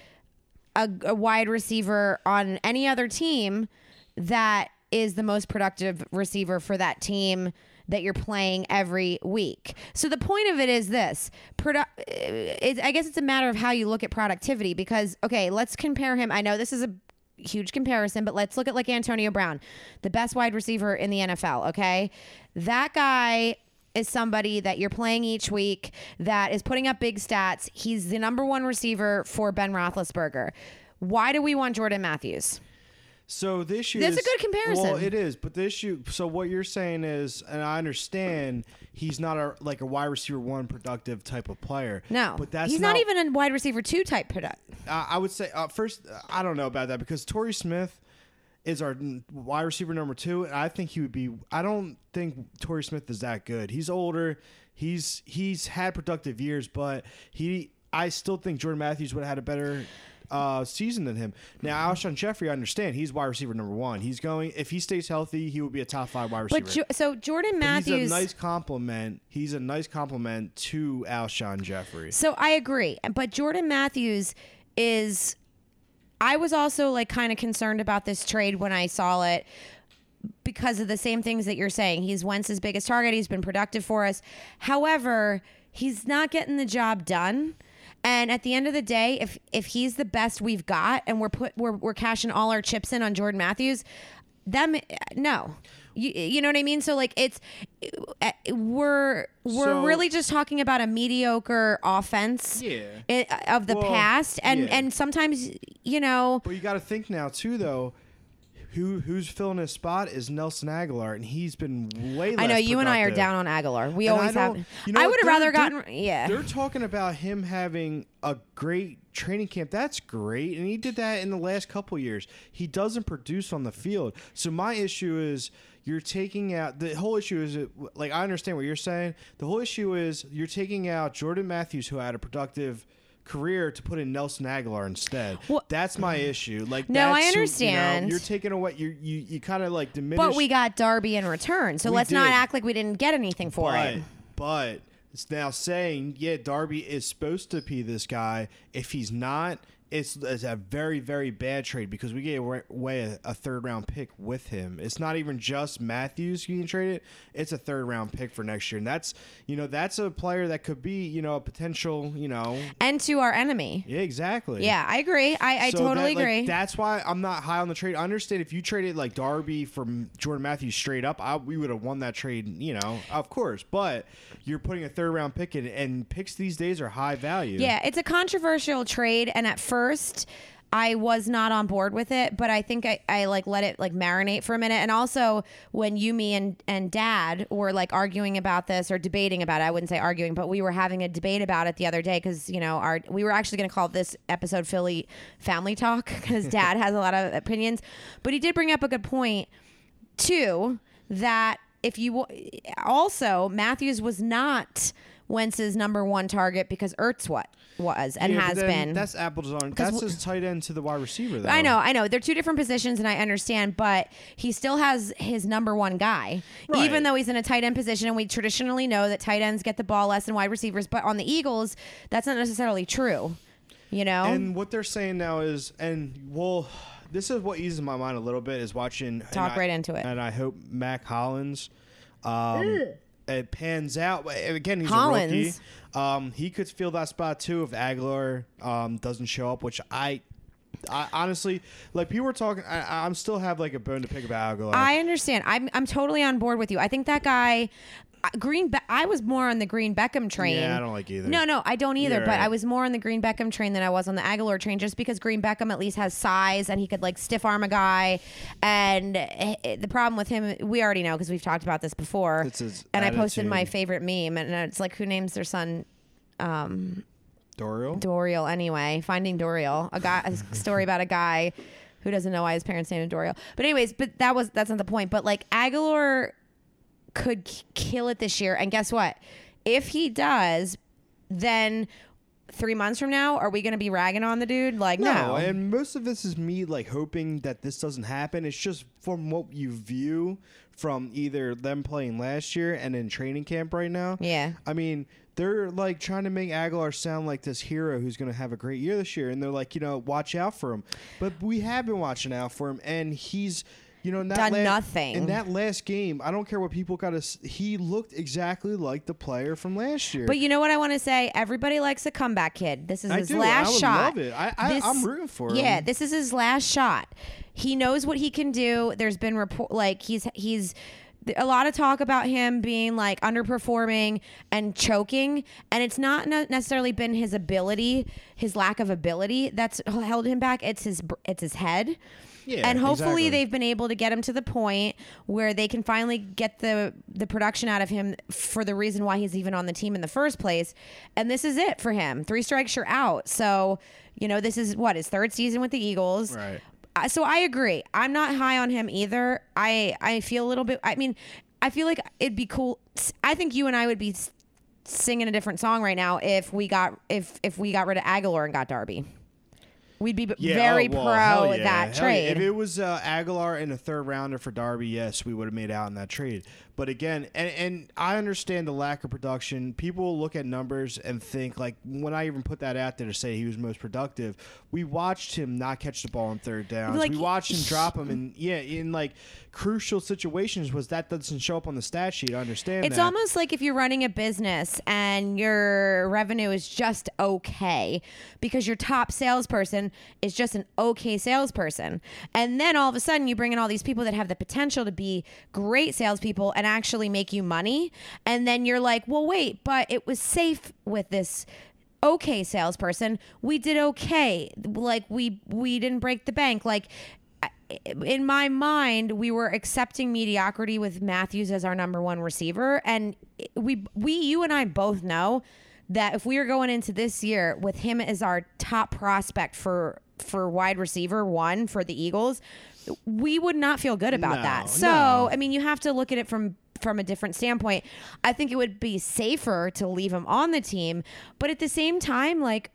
a, a wide receiver on any other team that is the most productive receiver for that team that you're playing every week. So the point of it is this: produ- uh, it, I guess it's a matter of how you look at productivity. Because okay, let's compare him. I know this is a huge comparison, but let's look at like Antonio Brown, the best wide receiver in the NFL. Okay, that guy is somebody that you're playing each week that is putting up big stats. He's the number one receiver for Ben Roethlisberger. Why do we want Jordan Matthews? So the issue That's a good comparison. Well, it is, but the issue. So what you're saying is, and I understand, he's not a like a wide receiver one productive type of player. No, but that's he's not, even a wide receiver two type product. Uh, I would say uh, first, I don't know about that because Torrey Smith is our wide receiver number two, and I think he would be. I don't think Torrey Smith is that good. He's older. He's he's had productive years, but he. I still think Jordan Matthews would have had a better uh, season than him. Now, Alshon Jeffery, I understand he's wide receiver number one. He's going if he stays healthy, he will be a top five wide receiver. But jo- so Jordan But Matthews. he's a nice complement. He's a nice complement to Alshon Jeffery. So I agree. But Jordan Matthews is I was also like kind of concerned about this trade when I saw it because of the same things that you're saying. He's Wentz's biggest target. He's been productive for us. However, he's not getting the job done. And at the end of the day, if if he's the best we've got and we're put we're, we're cashing all our chips in on Jordan Matthews, them eh, no. You, you know what I mean? So like it's uh, we're we're So- really just talking about a mediocre offense Yeah. i- of the Well, past and yeah. and sometimes you know But you got to think now too, though. Who who's filling his spot is Nelson Agholor, and he's been way. I know you and I are down on Agholor. We And always have. you know I would have rather gotten. Yeah. They're talking about him having a great training camp. That's great, and he did that in the last couple years. He doesn't produce on the field. So my issue is you're taking out the whole issue is like I understand what you're saying. The whole issue is you're taking out Jordan Matthews, who had a productive career, to put in Nelson Agholor instead. Well- that's my issue. Like No, I that's you know, understand. you're taking away. You you you kind of like diminish. but we got Darby in return, so We let's not act like we didn't get anything for but, it. But it's now saying, yeah, Darby is supposed to be this guy. If he's not, it's, it's a very, very bad trade because we gave away a, a third round pick with him. It's not even just Matthews you can trade it. It's a third round pick for next year. And that's, you know, that's a player that could be, you know, a potential, you know. And to our enemy. Yeah, exactly. Yeah, I agree. I, I So totally that, like, agree. that's why I'm not high on the trade. I understand if you traded like Darby from Jordan Matthews straight up, I, we would have won that trade. You know, of course. But you're putting a third round pick in, and picks these days are high value. Yeah, it's a controversial trade, and at first. I was not on board with it, but I think I, I like let it like marinate for a minute. And also when Yumi and, and dad were like arguing about this or debating about it, I wouldn't say arguing, but we were having a debate about it the other day because, you know, our we were actually going to call this episode Philly Family Talk [LAUGHS] because dad has a lot of opinions. But he did bring up a good point too that if you also Matthews was not Wentz's number one target because Ertz what was and Yeah, has been. That's apples to oranges. 'Cause That's w- his tight end to the wide receiver. Though. I know, I know. They're two different positions, and I understand, but he still has his number one guy, Right. even though he's in a tight end position. And we traditionally know that tight ends get the ball less than wide receivers, but on the Eagles, that's not necessarily true. You know, And what they're saying now is, and well, this is what eases my mind a little bit is watching. and Talk I- right into it. And I hope Mack Hollins, um, it pans out. Again, he's Hollins. a rookie. Um, he could fill that spot too if Agholor um, doesn't show up, which I. I honestly like people were talking. I, I'm still have like a bone to pick about Agholor. I understand. I'm I'm totally on board with you. I think that guy, uh, Green. Be- I was more on the Green Beckham train. Yeah, I don't like either. No, no, I don't either. You're but I was more on the Green Beckham train than I was on the Agholor train, just because Green Beckham at least has size and he could like stiff arm a guy. And eh, the problem with him, we already know because we've talked about this before. And I posted my favorite meme, and it's like, who names their son? Um, Dorial. Dorial anyway. Finding Dorial, a guy, a [LAUGHS] story about a guy who doesn't know why his parents named him Dorial. But anyways, but that was that's not the point. But like Agholor could k- kill it this year, and guess what? If he does, then three months from now, are we going to be ragging on the dude? Like no. No, and most of this is me like hoping that this doesn't happen. It's just from what you view from either them playing last year and in training camp right now. yeah. I mean, they're like trying to make Agholor sound like this hero who's going to have a great year this year, and they're like, you know, watch out for him. But we have been watching out for him, and he's. You know, in that Done la- nothing. in that last game. I don't care what people got to. He looked exactly like the player from last year. But you know what I want to say? Everybody likes a comeback kid. This is I his do. last I would shot. love it. I, I, I'm rooting for him. Yeah, this is his last shot. He knows what he can do. There's been report like he's he's a lot of talk about him being like underperforming and choking, and it's not necessarily been his ability, his lack of ability that's held him back. It's his it's his head. Yeah, and hopefully exactly. they've been able to get him to the point where they can finally get the the production out of him for the reason why he's even on the team in the first place. And this is it for him. Three strikes, you're out. So, you know, this is what his third season with the Eagles. Right. Uh, So I agree. I'm not high on him either. I I feel a little bit. I mean, I feel like it'd be cool. I think you and I would be singing a different song right now if we got if if we got rid of Agholor and got Darby. We'd be Yeah, very oh, well, pro yeah. that Hell yeah. trade. If it was uh, Agholor and a third rounder for Darby, yes, we would have made out in that trade. But again, and, and I understand the lack of production. People look at numbers and think like when I even put that out there to say he was most productive, we watched him not catch the ball on third downs. Like, we watched him [LAUGHS] drop him in yeah in like crucial situations. Was that doesn't show up on the stat sheet? I understand. It's that. almost like if you're running a business and your revenue is just okay because your top salesperson is just an okay salesperson. And then all of a sudden you bring in all these people that have the potential to be great salespeople and actually make you money. And then you're like, well, wait, but it was safe with this okay salesperson. We did okay. Like we we didn't break the bank. Like in my mind, we were accepting mediocrity with Matthews as our number one receiver, and we we you and I both know that if we are going into this year with him as our top prospect for for wide receiver one for the Eagles, we would not feel good about No, that. So, no. I mean, you have to look at it from from a different standpoint. I think it would be safer to leave him on the team, but at the same time, like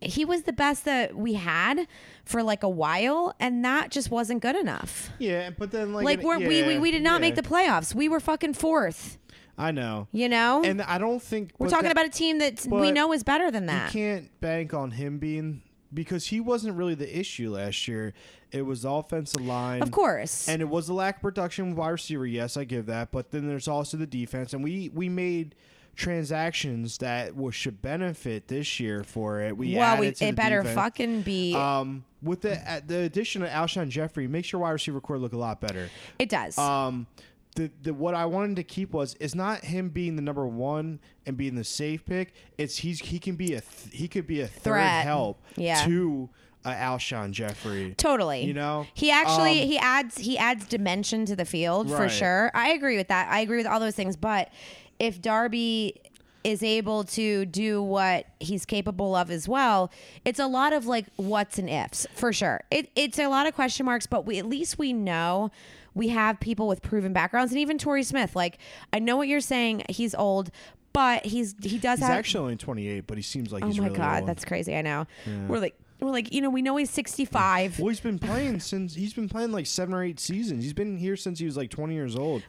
he was the best that we had for like a while, and that just wasn't good enough. yeah, but then like Like in- we're, we, we we did not make the playoffs. We were fucking fourth. I know, You know, and I don't think we're talking that- about a team that we know is better than that. You can't bank on him being because he wasn't really the issue last year. It was the offensive line. Of course, And it was the lack of production with wide receiver. Yes, I give that. But then there's also the defense, and we we made transactions that was, should benefit this year for it. We well, added we, it better defense. fucking be. Um, with the uh, the addition of Alshon Jeffery, makes your wide receiver corps look a lot better. it does. Um, the, the what I wanted to keep was it's not him being the number one and being the safe pick. It's he's he can be a th- he could be a third Threat. help Yeah. to uh, Alshon Jeffery. Totally. You know, He actually Um, he adds he adds dimension to the field for sure. I agree with that. I agree with all those things. But if Darby is able to do what he's capable of as well, it's a lot of like what's and ifs for sure. It, it's a lot of question marks, but we at least we know we have people with proven backgrounds, and even Torrey Smith. Like I know what you're saying. He's old. But he's he does have he's have actually only 28, but he seems like oh he's my really god old. that's crazy I know we're like we're like you know we know he's 65 well, he's been [LAUGHS] playing since he's been playing like seven or eight seasons. He's been here since he was like 20 years old.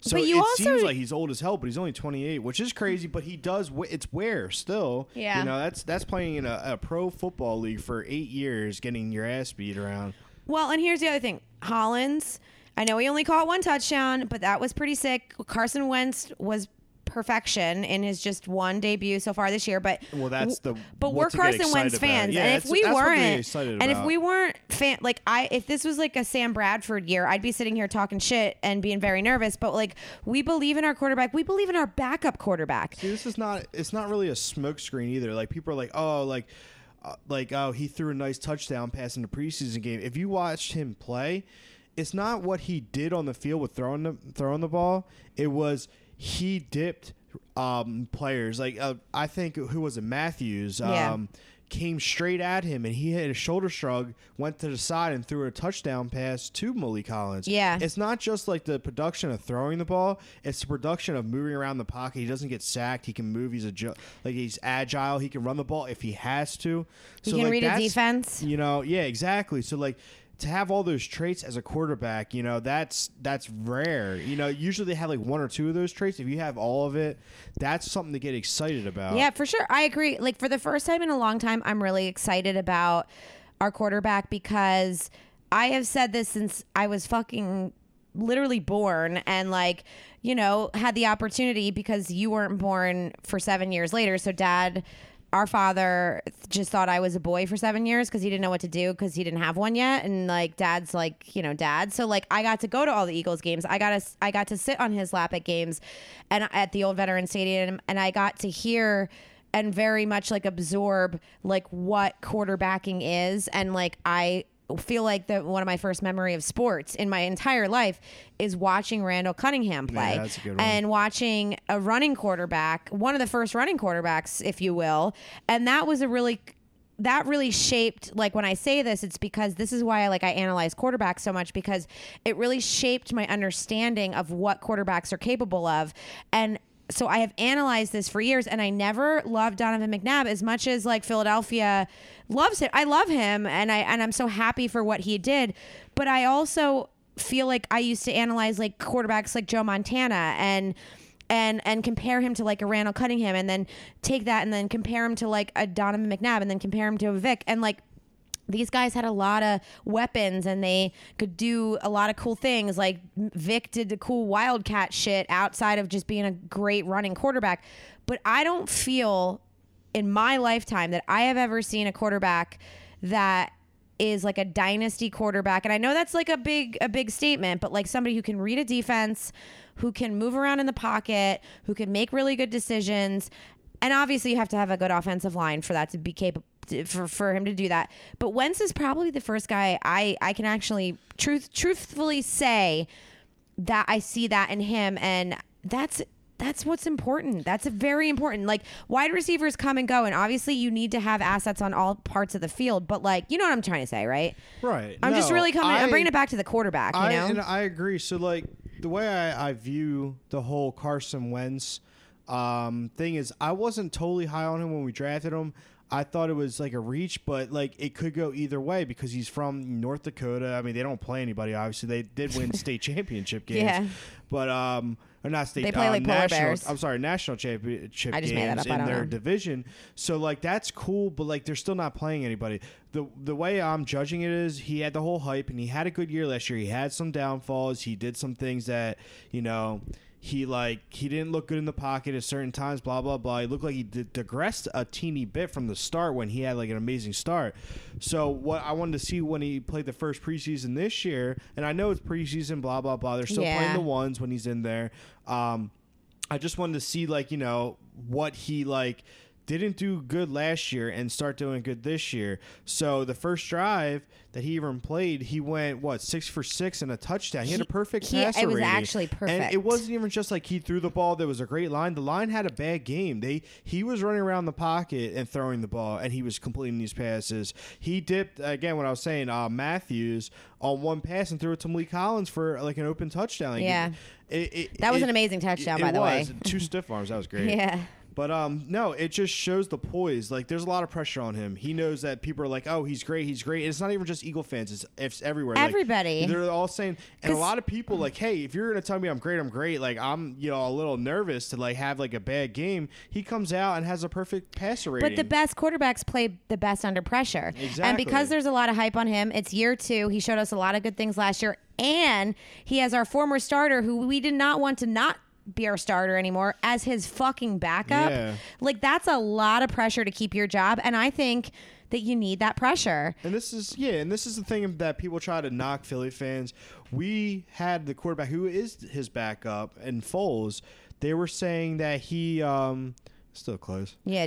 So But you it also- seems like he's old as hell, but he's only 28, which is crazy. But he does. w- It's wear still. Yeah. You know that's that's playing in a, a pro football league for eight years, getting your ass beat around. Well, and here's the other thing. Hollins, I know he only caught one touchdown, but that was pretty sick. Carson Wentz was perfection in his just one debut so far this year. But Well, that's the. but we're Carson Wentz fans, Yeah, and if we that's what to get weren't, and if we weren't fan, like I, if this was like a Sam Bradford year, I'd be sitting here talking shit and being very nervous. But like we believe in our quarterback, we believe in our backup quarterback. See, this is not. It's not really a smokescreen either. Like people are like, oh, like, uh, like oh, he threw a nice touchdown pass in the preseason game. If you watched him play, it's not what he did on the field with throwing the throwing the ball. It was he dipped um, players. Like uh, I think who was it, Matthews. Yeah. Um, Came straight at him and he had a shoulder shrug, went to the side and threw a touchdown pass to Mack Hollins. Yeah. It's not just like the production of throwing the ball; it's the production of moving around the pocket. He doesn't get sacked. He can move. He's a like he's agile. He can run the ball if he has to. He can like, read a defense. You know, yeah, exactly. So like to have all those traits as a quarterback, you know, that's that's rare. You know, usually they have like one or two of those traits. If you have all of it, that's something to get excited about. Yeah, for sure. I agree. Like for the first time in a long time, I'm really excited about our quarterback because I have said this since I was fucking literally born and like, you know, had the opportunity because you weren't born for 7 years later. So dad our father just thought I was a boy for seven years because he didn't know what to do because he didn't have one yet, and like dad's like you know dad. So like I got to go to all the Eagles games. I got to I got to sit on his lap at games, and at the old Veteran Stadium, and I got to hear and very much like absorb like what quarterbacking is, and like I feel like that one of my first memory of sports in my entire life is watching Randall Cunningham play that's a good one. and watching a running quarterback, one of the first running quarterbacks, if you will. And that was a really that really shaped like when I say this, it's because this is why I like I analyze quarterbacks so much because it really shaped my understanding of what quarterbacks are capable of. And so I have analyzed this for years and I never loved Donovan McNabb as much as like Philadelphia loves him. I love him and I and I'm so happy for what he did. But I also feel like I used to analyze like quarterbacks like Joe Montana and and and compare him to like a Randall Cunningham and then take that and then compare him to like a Donovan McNabb and then compare him to a Vic and like these guys had a lot of weapons and they could do a lot of cool things. Like Vic did the cool wildcat shit outside of just being a great running quarterback. But I don't feel in my lifetime that I have ever seen a quarterback that is like a dynasty quarterback and I know that's like a big a big statement but like somebody who can read a defense who can move around in the pocket who can make really good decisions and obviously you have to have a good offensive line for that to be capable for, for him to do that but Wentz is probably the first guy I I can actually truth truthfully say that I see that in him and that's that's what's important. That's very important. Like wide receivers come and go and obviously you need to have assets on all parts of the field, but like you know what I'm trying to say, right? Right. I'm just really coming I'm bringing it back to the quarterback, you I, know? and I agree. So like the way I, I view the whole Carson Wentz um, thing is, I wasn't totally high on him when we drafted him. I thought it was like a reach, but like it could go either way because he's from North Dakota. I mean, they don't play anybody. Obviously, they did win [LAUGHS] state championship games, Yeah. but um, or not state. They play uh, like polar national, bears. I'm sorry, national championship I just made that games in their know. division. So like that's cool, but like they're still not playing anybody. The the way I'm judging it is he had the whole hype and he had a good year last year. He had some downfalls. He did some things that, you know, he like he didn't look good in the pocket at certain times, blah blah blah. He looked like he d- digressed a teeny bit from the start when he had like an amazing start. So what I wanted to see when he played the first preseason this year, and I know it's preseason, blah blah blah. They're still Yeah. playing the ones when he's in there. Um, I just wanted to see like you know what he like didn't do good last year and start doing good this year. So the first drive that he even played, he went what six for six and a touchdown. He, had a perfect he- passer it was actually And perfect. it wasn't even just like he threw the ball. There was a great line. The line had a bad game. They he was running around the pocket and throwing the ball, and he was completing these passes. He dipped again. What I was saying, uh, Matthews on one pass and threw it to Mack Hollins for like an open touchdown. Like, Yeah. it- it- That was it- an amazing touchdown, by the way. Two stiff arms. That was [LAUGHS] great. Yeah. But um, no, it just shows the poise. Like, there's a lot of pressure on him. He knows that people are like, "Oh, he's great, he's great." And it's not even just Eagle fans; it's, it's everywhere. Like, Everybody. they're all saying, and a lot of people like, "Hey, if you're gonna tell me I'm great, I'm great." Like, I'm you know a little nervous to like have like a bad game. He comes out and has a perfect passer rating. But the best quarterbacks play the best under pressure. Exactly. And because there's a lot of hype on him, it's year two. He showed us a lot of good things last year. and he has our former starter who we did not want to not be our starter anymore as his fucking backup. Yeah. Like that's a lot of pressure to keep your job, and I think that you need that pressure. And this is yeah, and this is the thing that people try to knock Philly fans. We had the quarterback who is his backup and Foles. They were saying that he um still close. Yeah.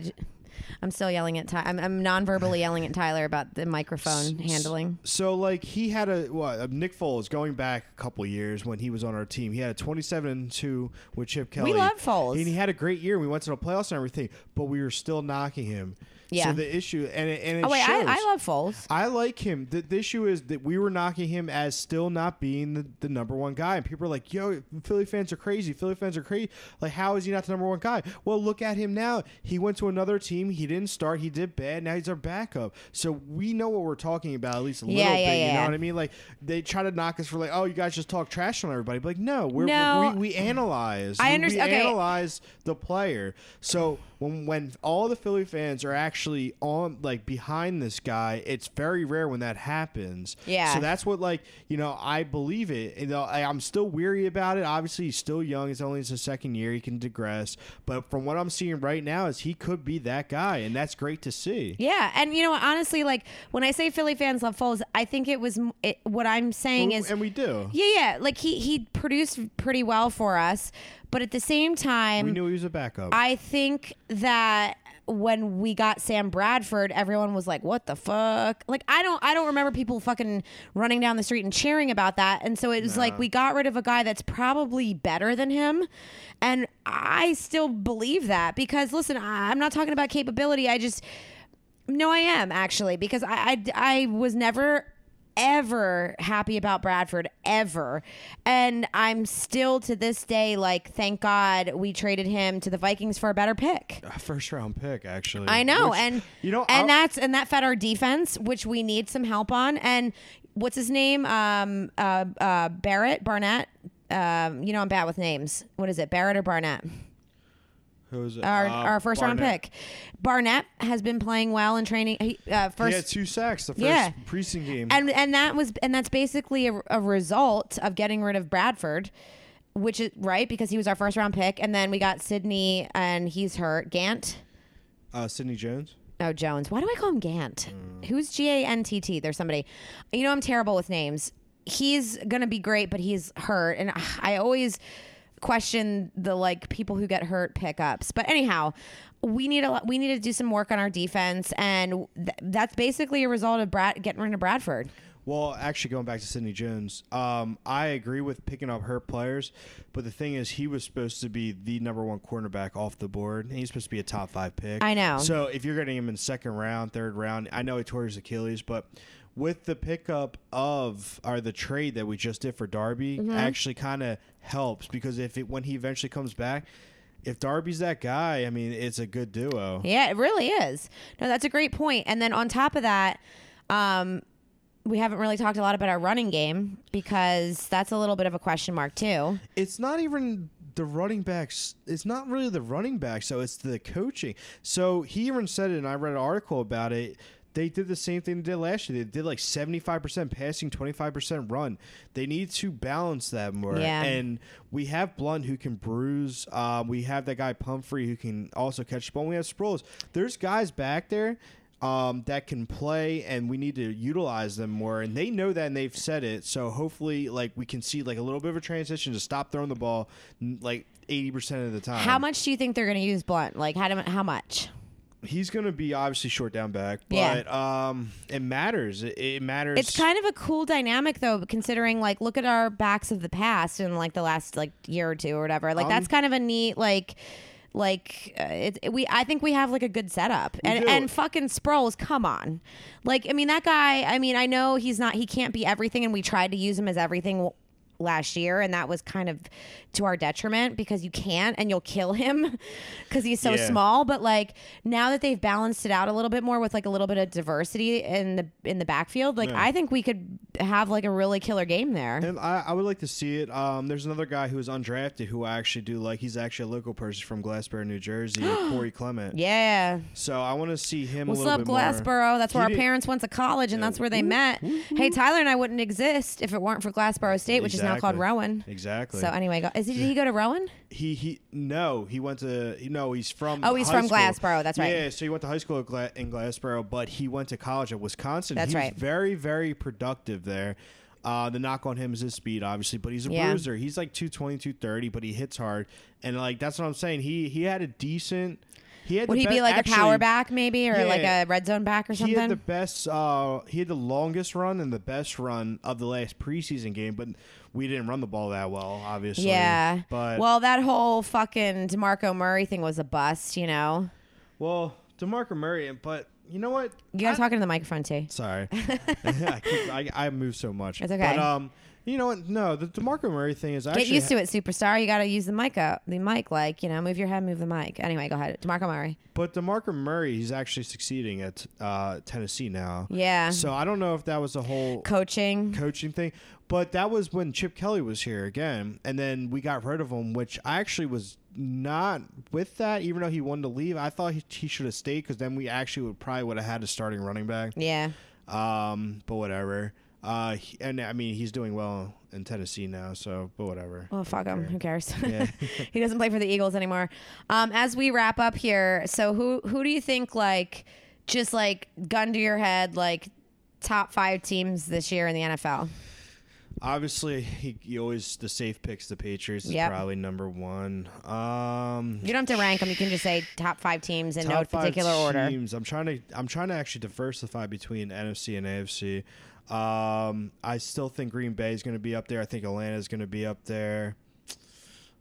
J- I'm still yelling at Ty. I'm, I'm non-verbally yelling at Tyler about the microphone handling. So like he had a what uh, Nick Foles going back a couple years when he was on our team. He had a 27 and 2 with Chip Kelly. We love Foles. And he had a great year. We went to the playoffs and everything, but we were still knocking him. Yeah. So the issue and it, and it Oh wait, shows. I, I love Foles. I like him. The, the issue is that we were knocking him as still not being the, the number one guy. And people are like, yo, Philly fans are crazy. Philly fans are crazy. Like, how is he not the number one guy? Well, look at him now. He went to another team. He didn't start. He did bad. Now he's our backup. So we know what we're talking about, at least a little Yeah, bit. yeah, You know what I mean? Like, they try to knock us for, like, oh, you guys just talk trash on everybody. But, like, no, we're, No. we, we analyze. I understand. underst- We okay. analyze the player. So when when all the Philly fans are actually on like behind this guy, it's very rare when that happens. Yeah. So that's what like you know I believe it. You know I, I'm still weary about it. Obviously he's still young. It's only his second year. He can digress. But from what I'm seeing right now is he could be that guy, and that's great to see. Yeah, and you know, honestly, like when I say Philly fans love Foles, I think it was it, what I'm saying is and we do. Yeah, yeah. Like he he produced pretty well for us, but at the same time, We knew he was a backup. I think that when we got Sam Bradford, everyone was like, "What the fuck?" Like I don't I don't remember people fucking running down the street and cheering about that. And so it was like we got rid of a guy that's probably better than him. And I still believe that because listen, I, I'm not talking about capability. I just no, I am actually because I I, I was never ever happy about Bradford ever. And I'm still to this day like thank God we traded him to the Vikings for a better pick. A first round pick, actually. I know Which, and you know and I'll- that's and that fed our defense which we need some help on and what's his name um uh uh Barrett Barnett um you know I'm bad with names. What is it? Barrett or Barnett? Who was it? Our Uh, our first round pick. Barnett has been playing well in training. He, uh, first He had two sacks the first Yeah. preseason game. and and that was and that's basically a, a result of getting rid of Bradford, which is right because he was our first round pick, and then we got Sidney and he's hurt. Gant, uh, Sidney Jones. oh Jones. Why do I call him Gant? Mm. Who's G A N T T? There's somebody. You know I'm terrible with names. He's gonna be great, but he's hurt, and I always question the like people who get hurt pickups. But anyhow. We need a lot, we need to do some work on our defense, and th- that's basically a result of Brad getting rid of Bradford. Well, actually, going back to Sidney Jones, um, I agree with picking up hurt players, but the thing is, he was supposed to be the number one cornerback off the board, and he's supposed to be a top five pick. I know. So if you're getting him in second round, third round, I know he tore his Achilles, but with the pickup of or the trade that we just did for Darby, Mm-hmm. actually kind of helps because if it when he eventually comes back. If Darby's that guy, I mean, it's a good duo. Yeah, it really is. No, that's a great point. And then on top of that, um, we haven't really talked a lot about our running game because that's a little bit of a question mark too. it's not even the running backs. It's not really the running backs, so it's the coaching. So he even said it, and I read an article about it. They did the same thing they did last year. They did like seventy five percent passing, twenty five percent run. They need to balance that more. Yeah. And we have Blount who can bruise. Um, we have that guy Pumphrey who can also catch the ball. We have Sproles. There's guys back there um, that can play, and we need to utilize them more. And they know that, and they've said it. So hopefully, like we can see like a little bit of a transition to stop throwing the ball like eighty percent of the time. How much do you think they're going to use Blount? Like how do, how much? He's going to be obviously short down back, but Yeah. um, it matters. It, it matters. It's kind of a cool dynamic though, considering like look at our backs of the past in like the last like year or two or whatever. Like Um, that's kind of a neat like. Like uh, it, it- we, I think we have like a good setup, and do. and fucking Sproles, come on, like I mean that guy. I mean I know he's not, he can't be everything, and we tried to use him as everything last year, and that was kind of to our detriment because you can't and you'll kill him [LAUGHS] because he's so Yeah. small. But like now that they've balanced it out a little bit more with like a little bit of diversity in the in the backfield, like Yeah. I think we could have like a really killer game there. And I, I would like to see it. Um, there's another guy who is undrafted who I actually do like. He's actually a local person from Glassboro, New Jersey, [GASPS] Corey Clement. Yeah. So I want to see him What's a little up, bit more. Glassboro? That's where He our did- parents went to college, and that's where they met. Hey, Tyler and I wouldn't exist if it weren't for Glassboro State, which is now called Rowan. Exactly. So anyway, go, is he, did he go to Rowan? he he no he went to no he's from Oh, he's from school. Glassboro, that's right. yeah so he went to high school at Gla- in Glassboro but he went to college at Wisconsin That's he right. was very very productive there uh, the knock on him is his speed obviously but he's a Yeah. bruiser he's like 220 230 but he hits hard and like that's what I'm saying he he had a decent he had Would he be- be like actually, a power back maybe, or like a red zone back or something? he had the best. Uh, he had the longest run and the best run of the last preseason game, but we didn't run the ball that well, obviously. Yeah. but well, that whole fucking Demarco Murray thing was a bust. You know. Well, Demarco Murray, but you know what? You gotta I- talk into the microphone too. Sorry, [LAUGHS] [LAUGHS] I, keep, I I move so much. It's okay. But um, you know what? No, the Demarco Murray thing is actually Get used to it, superstar. You gotta use the mic up, the mic, like you know, move your head, move the mic. Anyway, go ahead, Demarco Murray. But Demarco Murray, he's actually succeeding at uh, Tennessee now. Yeah. So I don't know if that was a whole Coaching. coaching thing. But that was when Chip Kelly was here again, and then we got rid of him, which I actually was not with that. Even though he wanted to leave, I thought he, he should have stayed because then we actually would probably would have had a starting running back. Yeah. Um, but whatever. Uh, he- and I mean he's doing well in Tennessee now, so but whatever. Well, fuck him. Who cares? Yeah. [LAUGHS] [LAUGHS] he doesn't play for the Eagles anymore. Um, as we wrap up here, so who who do you think like just like gun to your head like top five teams this year in the NFL? Obviously, he, he always the safe picks. The Patriots is probably number one. Um, You don't have to rank them. You can just say top five teams in no top five order. teams. I'm trying to I'm trying to actually diversify between NFC and AFC. Um, I still think Green Bay is going to be up there. I think Atlanta is going to be up there.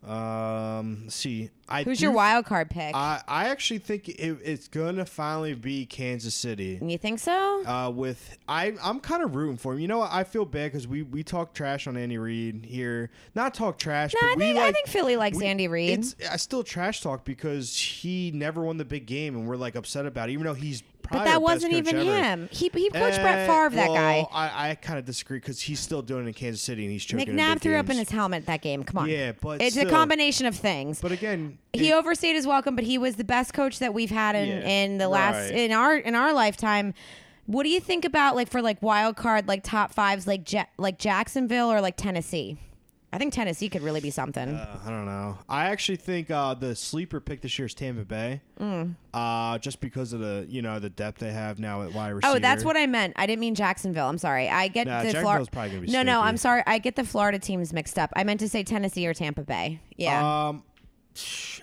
Um, let's see, I Who's do your wild card pick? I I actually think it, it's going to finally be Kansas City. you think so? Uh, with I, I'm kind of rooting for him. You know what? I feel bad because we we talk trash on Andy Reid here. Not talk trash, no, but I we think like. I think Philly likes we- Andy Reid. It's I still trash talk because he never won the big game, and we're like upset about it, even though he's But that wasn't even ever. him. He he coached Brett Eh, Favre. That guy. I, I kind of disagree because he's still doing it in Kansas City and he's choking. in McNabb threw up in his helmet that game. Come on. Yeah, but it's a combination of things. But again, he it- overstayed his welcome, but he was the best coach that we've had in, Yeah, in the last right. in our in our lifetime. What do you think about like for like wild card like top fives like ja- like Jacksonville or like Tennessee? I think Tennessee could really be something. Uh, I don't know. I actually think uh, the sleeper pick this year is Tampa Bay, uh, just because of the you know the depth they have now at wide receiver. oh, that's what I meant. I didn't mean Jacksonville. I'm sorry. I get Nah, the Florida. probably gonna No, no. I'm sorry. I get the Florida teams mixed up. I meant to say Tennessee or Tampa Bay. Yeah. Um,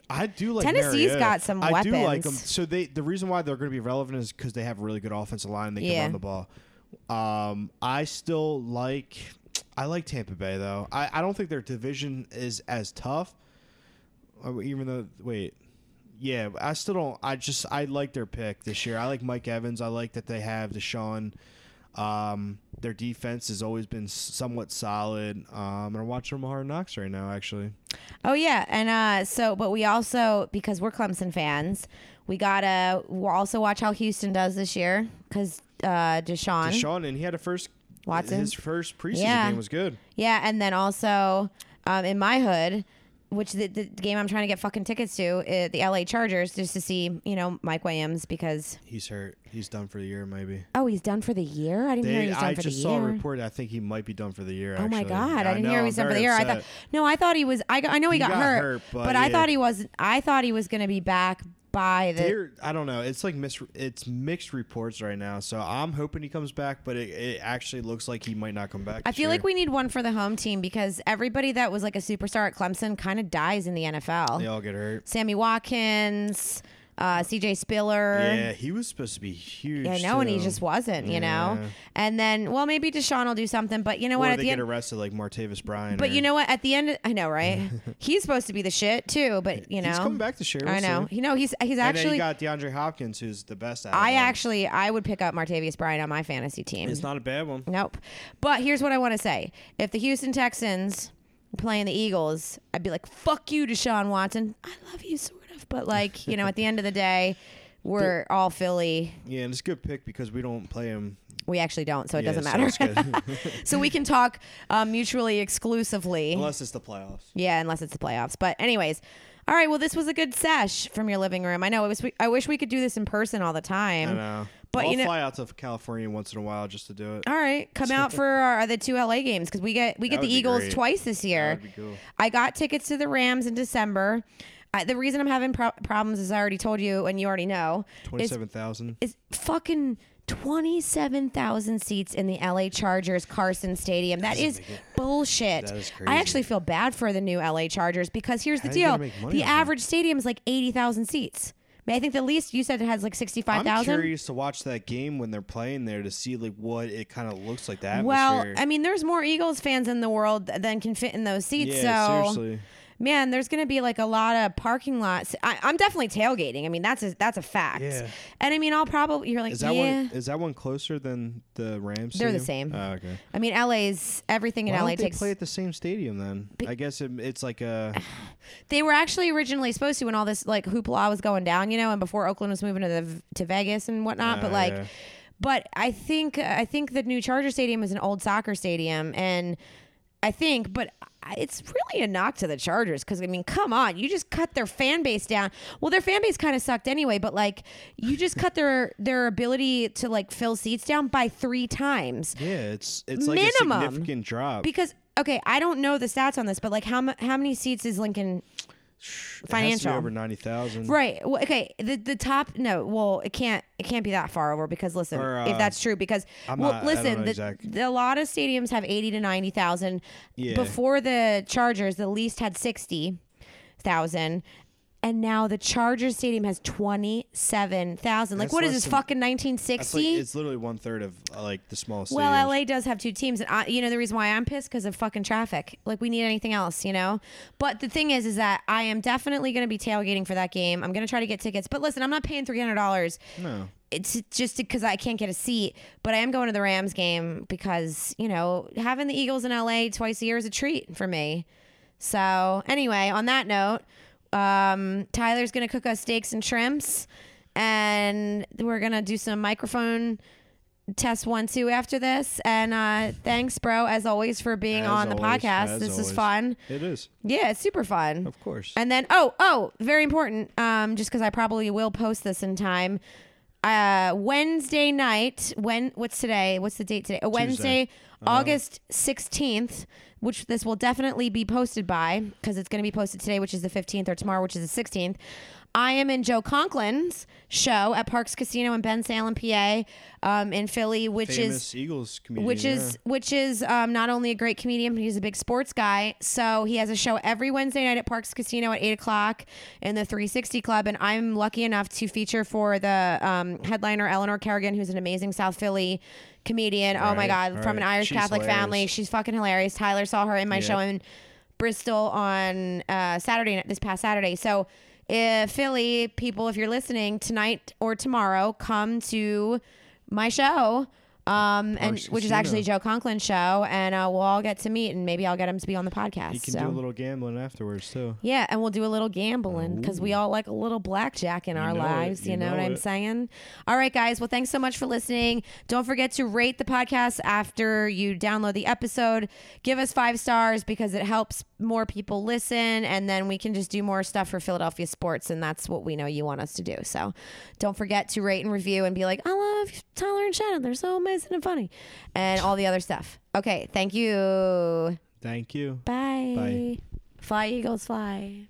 I do like Tennessee's Mariota. got some I do like them. weapons. So they the reason why they're going to be relevant is because they have a really good offensive line. and They Yeah. can run the ball. Um, I still like. I like Tampa Bay though. I, I don't think their division is as tough. Uh, Even though wait, yeah, I still don't. I just I like their pick this year. I like Mike Evans. I like that they have Deshaun. Um, their defense has always been somewhat solid. Um, I'm watching them Hard Knocks right now, actually. Oh yeah, and uh, so but we also because we're Clemson fans, we gotta also watch how Houston does this year because uh, Deshaun, Deshaun, and he had a first Watson? His first preseason Yeah. game was good. yeah, and then also um, in my hood, which the, the game I'm trying to get fucking tickets to, uh, the LA Chargers, just to see you know Mike Williams because He's hurt. He's done for the year, maybe. oh he's done for the year. I didn't hear he They, was done I for just the saw a year. report. I think he might be done for the year. Oh my actually. god! I didn't know, hear he I'm was done for the very year. I thought upset. no, I thought he was. I, I know he, He got, hurt, but I yeah. thought he was. I thought he was going to be back the. They're- I don't know. It's like mis- it's mixed reports right now. So I'm hoping he comes back, but it, it actually looks like he might not come back. I feel like we need one for the home team because everybody that was like a superstar at Clemson kind of dies in the NFL. they all get hurt. Sammy Watkins, Uh, C.J. Spiller. Yeah, he was supposed to be huge. I know, and he too. just wasn't, you know. Yeah. And then, well, maybe Deshaun will do something, but you know Or what? At they the get end, arrested like Martavis Bryant. but or- you know what? At the end, I know, right? [LAUGHS] he's supposed to be the shit too, but you know, he's coming back this year. I we'll know. see. You know, he's he's and then actually. you got DeAndre Hopkins, who's the best. Of I actually, I would pick up Martavis Bryant on my fantasy team. It's not a bad one. Nope. But here's what I want to say: If the Houston Texans were playing the Eagles, I'd be like, "Fuck you, Deshaun Watson. I love you, sort but like, you know, at the end of the day, [LAUGHS] we're all Philly. Yeah, and it's a good pick because we don't play him. We actually don't, so it Yeah, doesn't matter. good. [LAUGHS] so we can talk um, mutually exclusively. Unless it's the playoffs. Yeah, unless it's the playoffs. But anyways, all right. Well, this was a good sesh from your living room. I know it was. I wish we could do this in person all the time. I know. But I'll you know- fly out to California once in a while just to do it. All right, come out [LAUGHS] for our, the two LA games because we get we That get the would be Eagles great. twice this year. Would be cool. I got tickets to the Rams in December. I, the reason I'm having pro- problems, as I already told you, and you already know, Twenty-seven thousand. is fucking 27,000 seats in the LA Chargers Carson Stadium. That is bullshit. That is I actually feel bad for the new LA Chargers because here's the How are deal. gonna make money The that? average stadium is like 80,000 seats. I, think the least you said it has like sixty five thousand. I'm 65,000. curious to watch that game when they're playing there to see like what it kind of looks like. That. Well, I mean, there's more Eagles fans in the world than can fit in those seats. yeah, so seriously. Man, there's going to be like a lot of parking lots. I, I'm definitely tailgating. I mean, that's a, that's a fact. Yeah. And I mean, I'll probably you're like, Is that yeah. one? Is that one closer than the Rams? They're the same. Oh, okay. I mean, LA's everything in Why LA don't they takes. play at the same stadium then? Be- I guess it, it's like a. [SIGHS] They were actually originally supposed to when all this like hoopla was going down, you know, and before Oakland was moving to the to Vegas and whatnot. but uh, like, yeah. but I think I think the new Charger Stadium is an old soccer stadium, and I think, but I- it's really a knock to the Chargers because I mean, come on, you just cut their fan base down. Well, their fan base kind of sucked anyway, but like, you just cut their their ability to like fill seats down by three times Yeah, it's it's like Minimum. a significant drop. because. Okay, I don't know the stats on this, but like, how how many seats is Lincoln It has to be financial? over ninety thousand. Right. Well, okay. The the top no. Well, it can't it can't be that far over because listen, Or, if uh, that's true, because I'm well, not- listen, the, exact- the- a lot of stadiums have eighty to ninety thousand. Yeah. Before the Chargers, the least had sixty thousand. And now the Chargers Stadium has twenty seven thousand. Like, That's what is less this than- fucking nineteen That's like, sixty? it's literally one third of uh, like the smallest. Well, stadiums. LA does have two teams, and I, you know the reason why I'm pissed because of fucking traffic. Like we need anything else, you know. But the thing is, is that I am definitely going to be tailgating for that game. I'm going to try to get tickets, but listen, I'm not paying three hundred dollars. No. It's just because I can't get a seat. But I am going to the Rams game because you know having the Eagles in LA twice a year is a treat for me. So anyway, on that note, um, Tyler's going to cook us steaks and shrimps, and we're going to do some microphone test one two after this. And uh thanks bro as always for being As on the always, podcast. as this is always. fun. It is, yeah it's super fun. Of course. and then oh oh very important um just because i probably will post this in time. Uh wednesday night when what's today? What's the date today? Uh, wednesday august 16th which this will definitely be posted by because it's going to be posted today which is the 15th or tomorrow which is the 16th I am in Joe Conklin's show at Parx Casino in Bensalem, PA, um, in Philly, which is Eagles comedian. which is which is um, not only a great comedian, but he's a big sports guy. So he has a show every Wednesday night at Parx Casino at eight o'clock in the 360 Club, and I'm lucky enough to feature for the um, headliner Eleanor Kerrigan, who's an amazing South Philly comedian. oh my Right, God, from an. Irish She's Catholic family, she's fucking hilarious. Tyler saw her in my Yep. show in Bristol on uh, Saturday this past Saturday. So. If Philly people, if you're listening tonight or tomorrow, come to my show, um, and Parx which is actually Joe Conklin's show, and uh, we'll all get to meet, and maybe I'll get him to be on the podcast. You can so. do a little gambling afterwards too. Yeah, and we'll do a little gambling because we all like a little blackjack in our know it, lives. You, you know, what I'm saying? All right, guys. Well, thanks so much for listening. Don't forget to rate the podcast after you download the episode. Give us five stars because it helps more people listen, and then we can just do more stuff for Philadelphia sports, and that's what we know you want us to do. So don't forget to rate and review and be like, I love Tyler and Shannon. They're so amazing and funny, and all the other stuff. Okay, thank you. Thank you. Bye. Bye. Fly, Eagles, fly.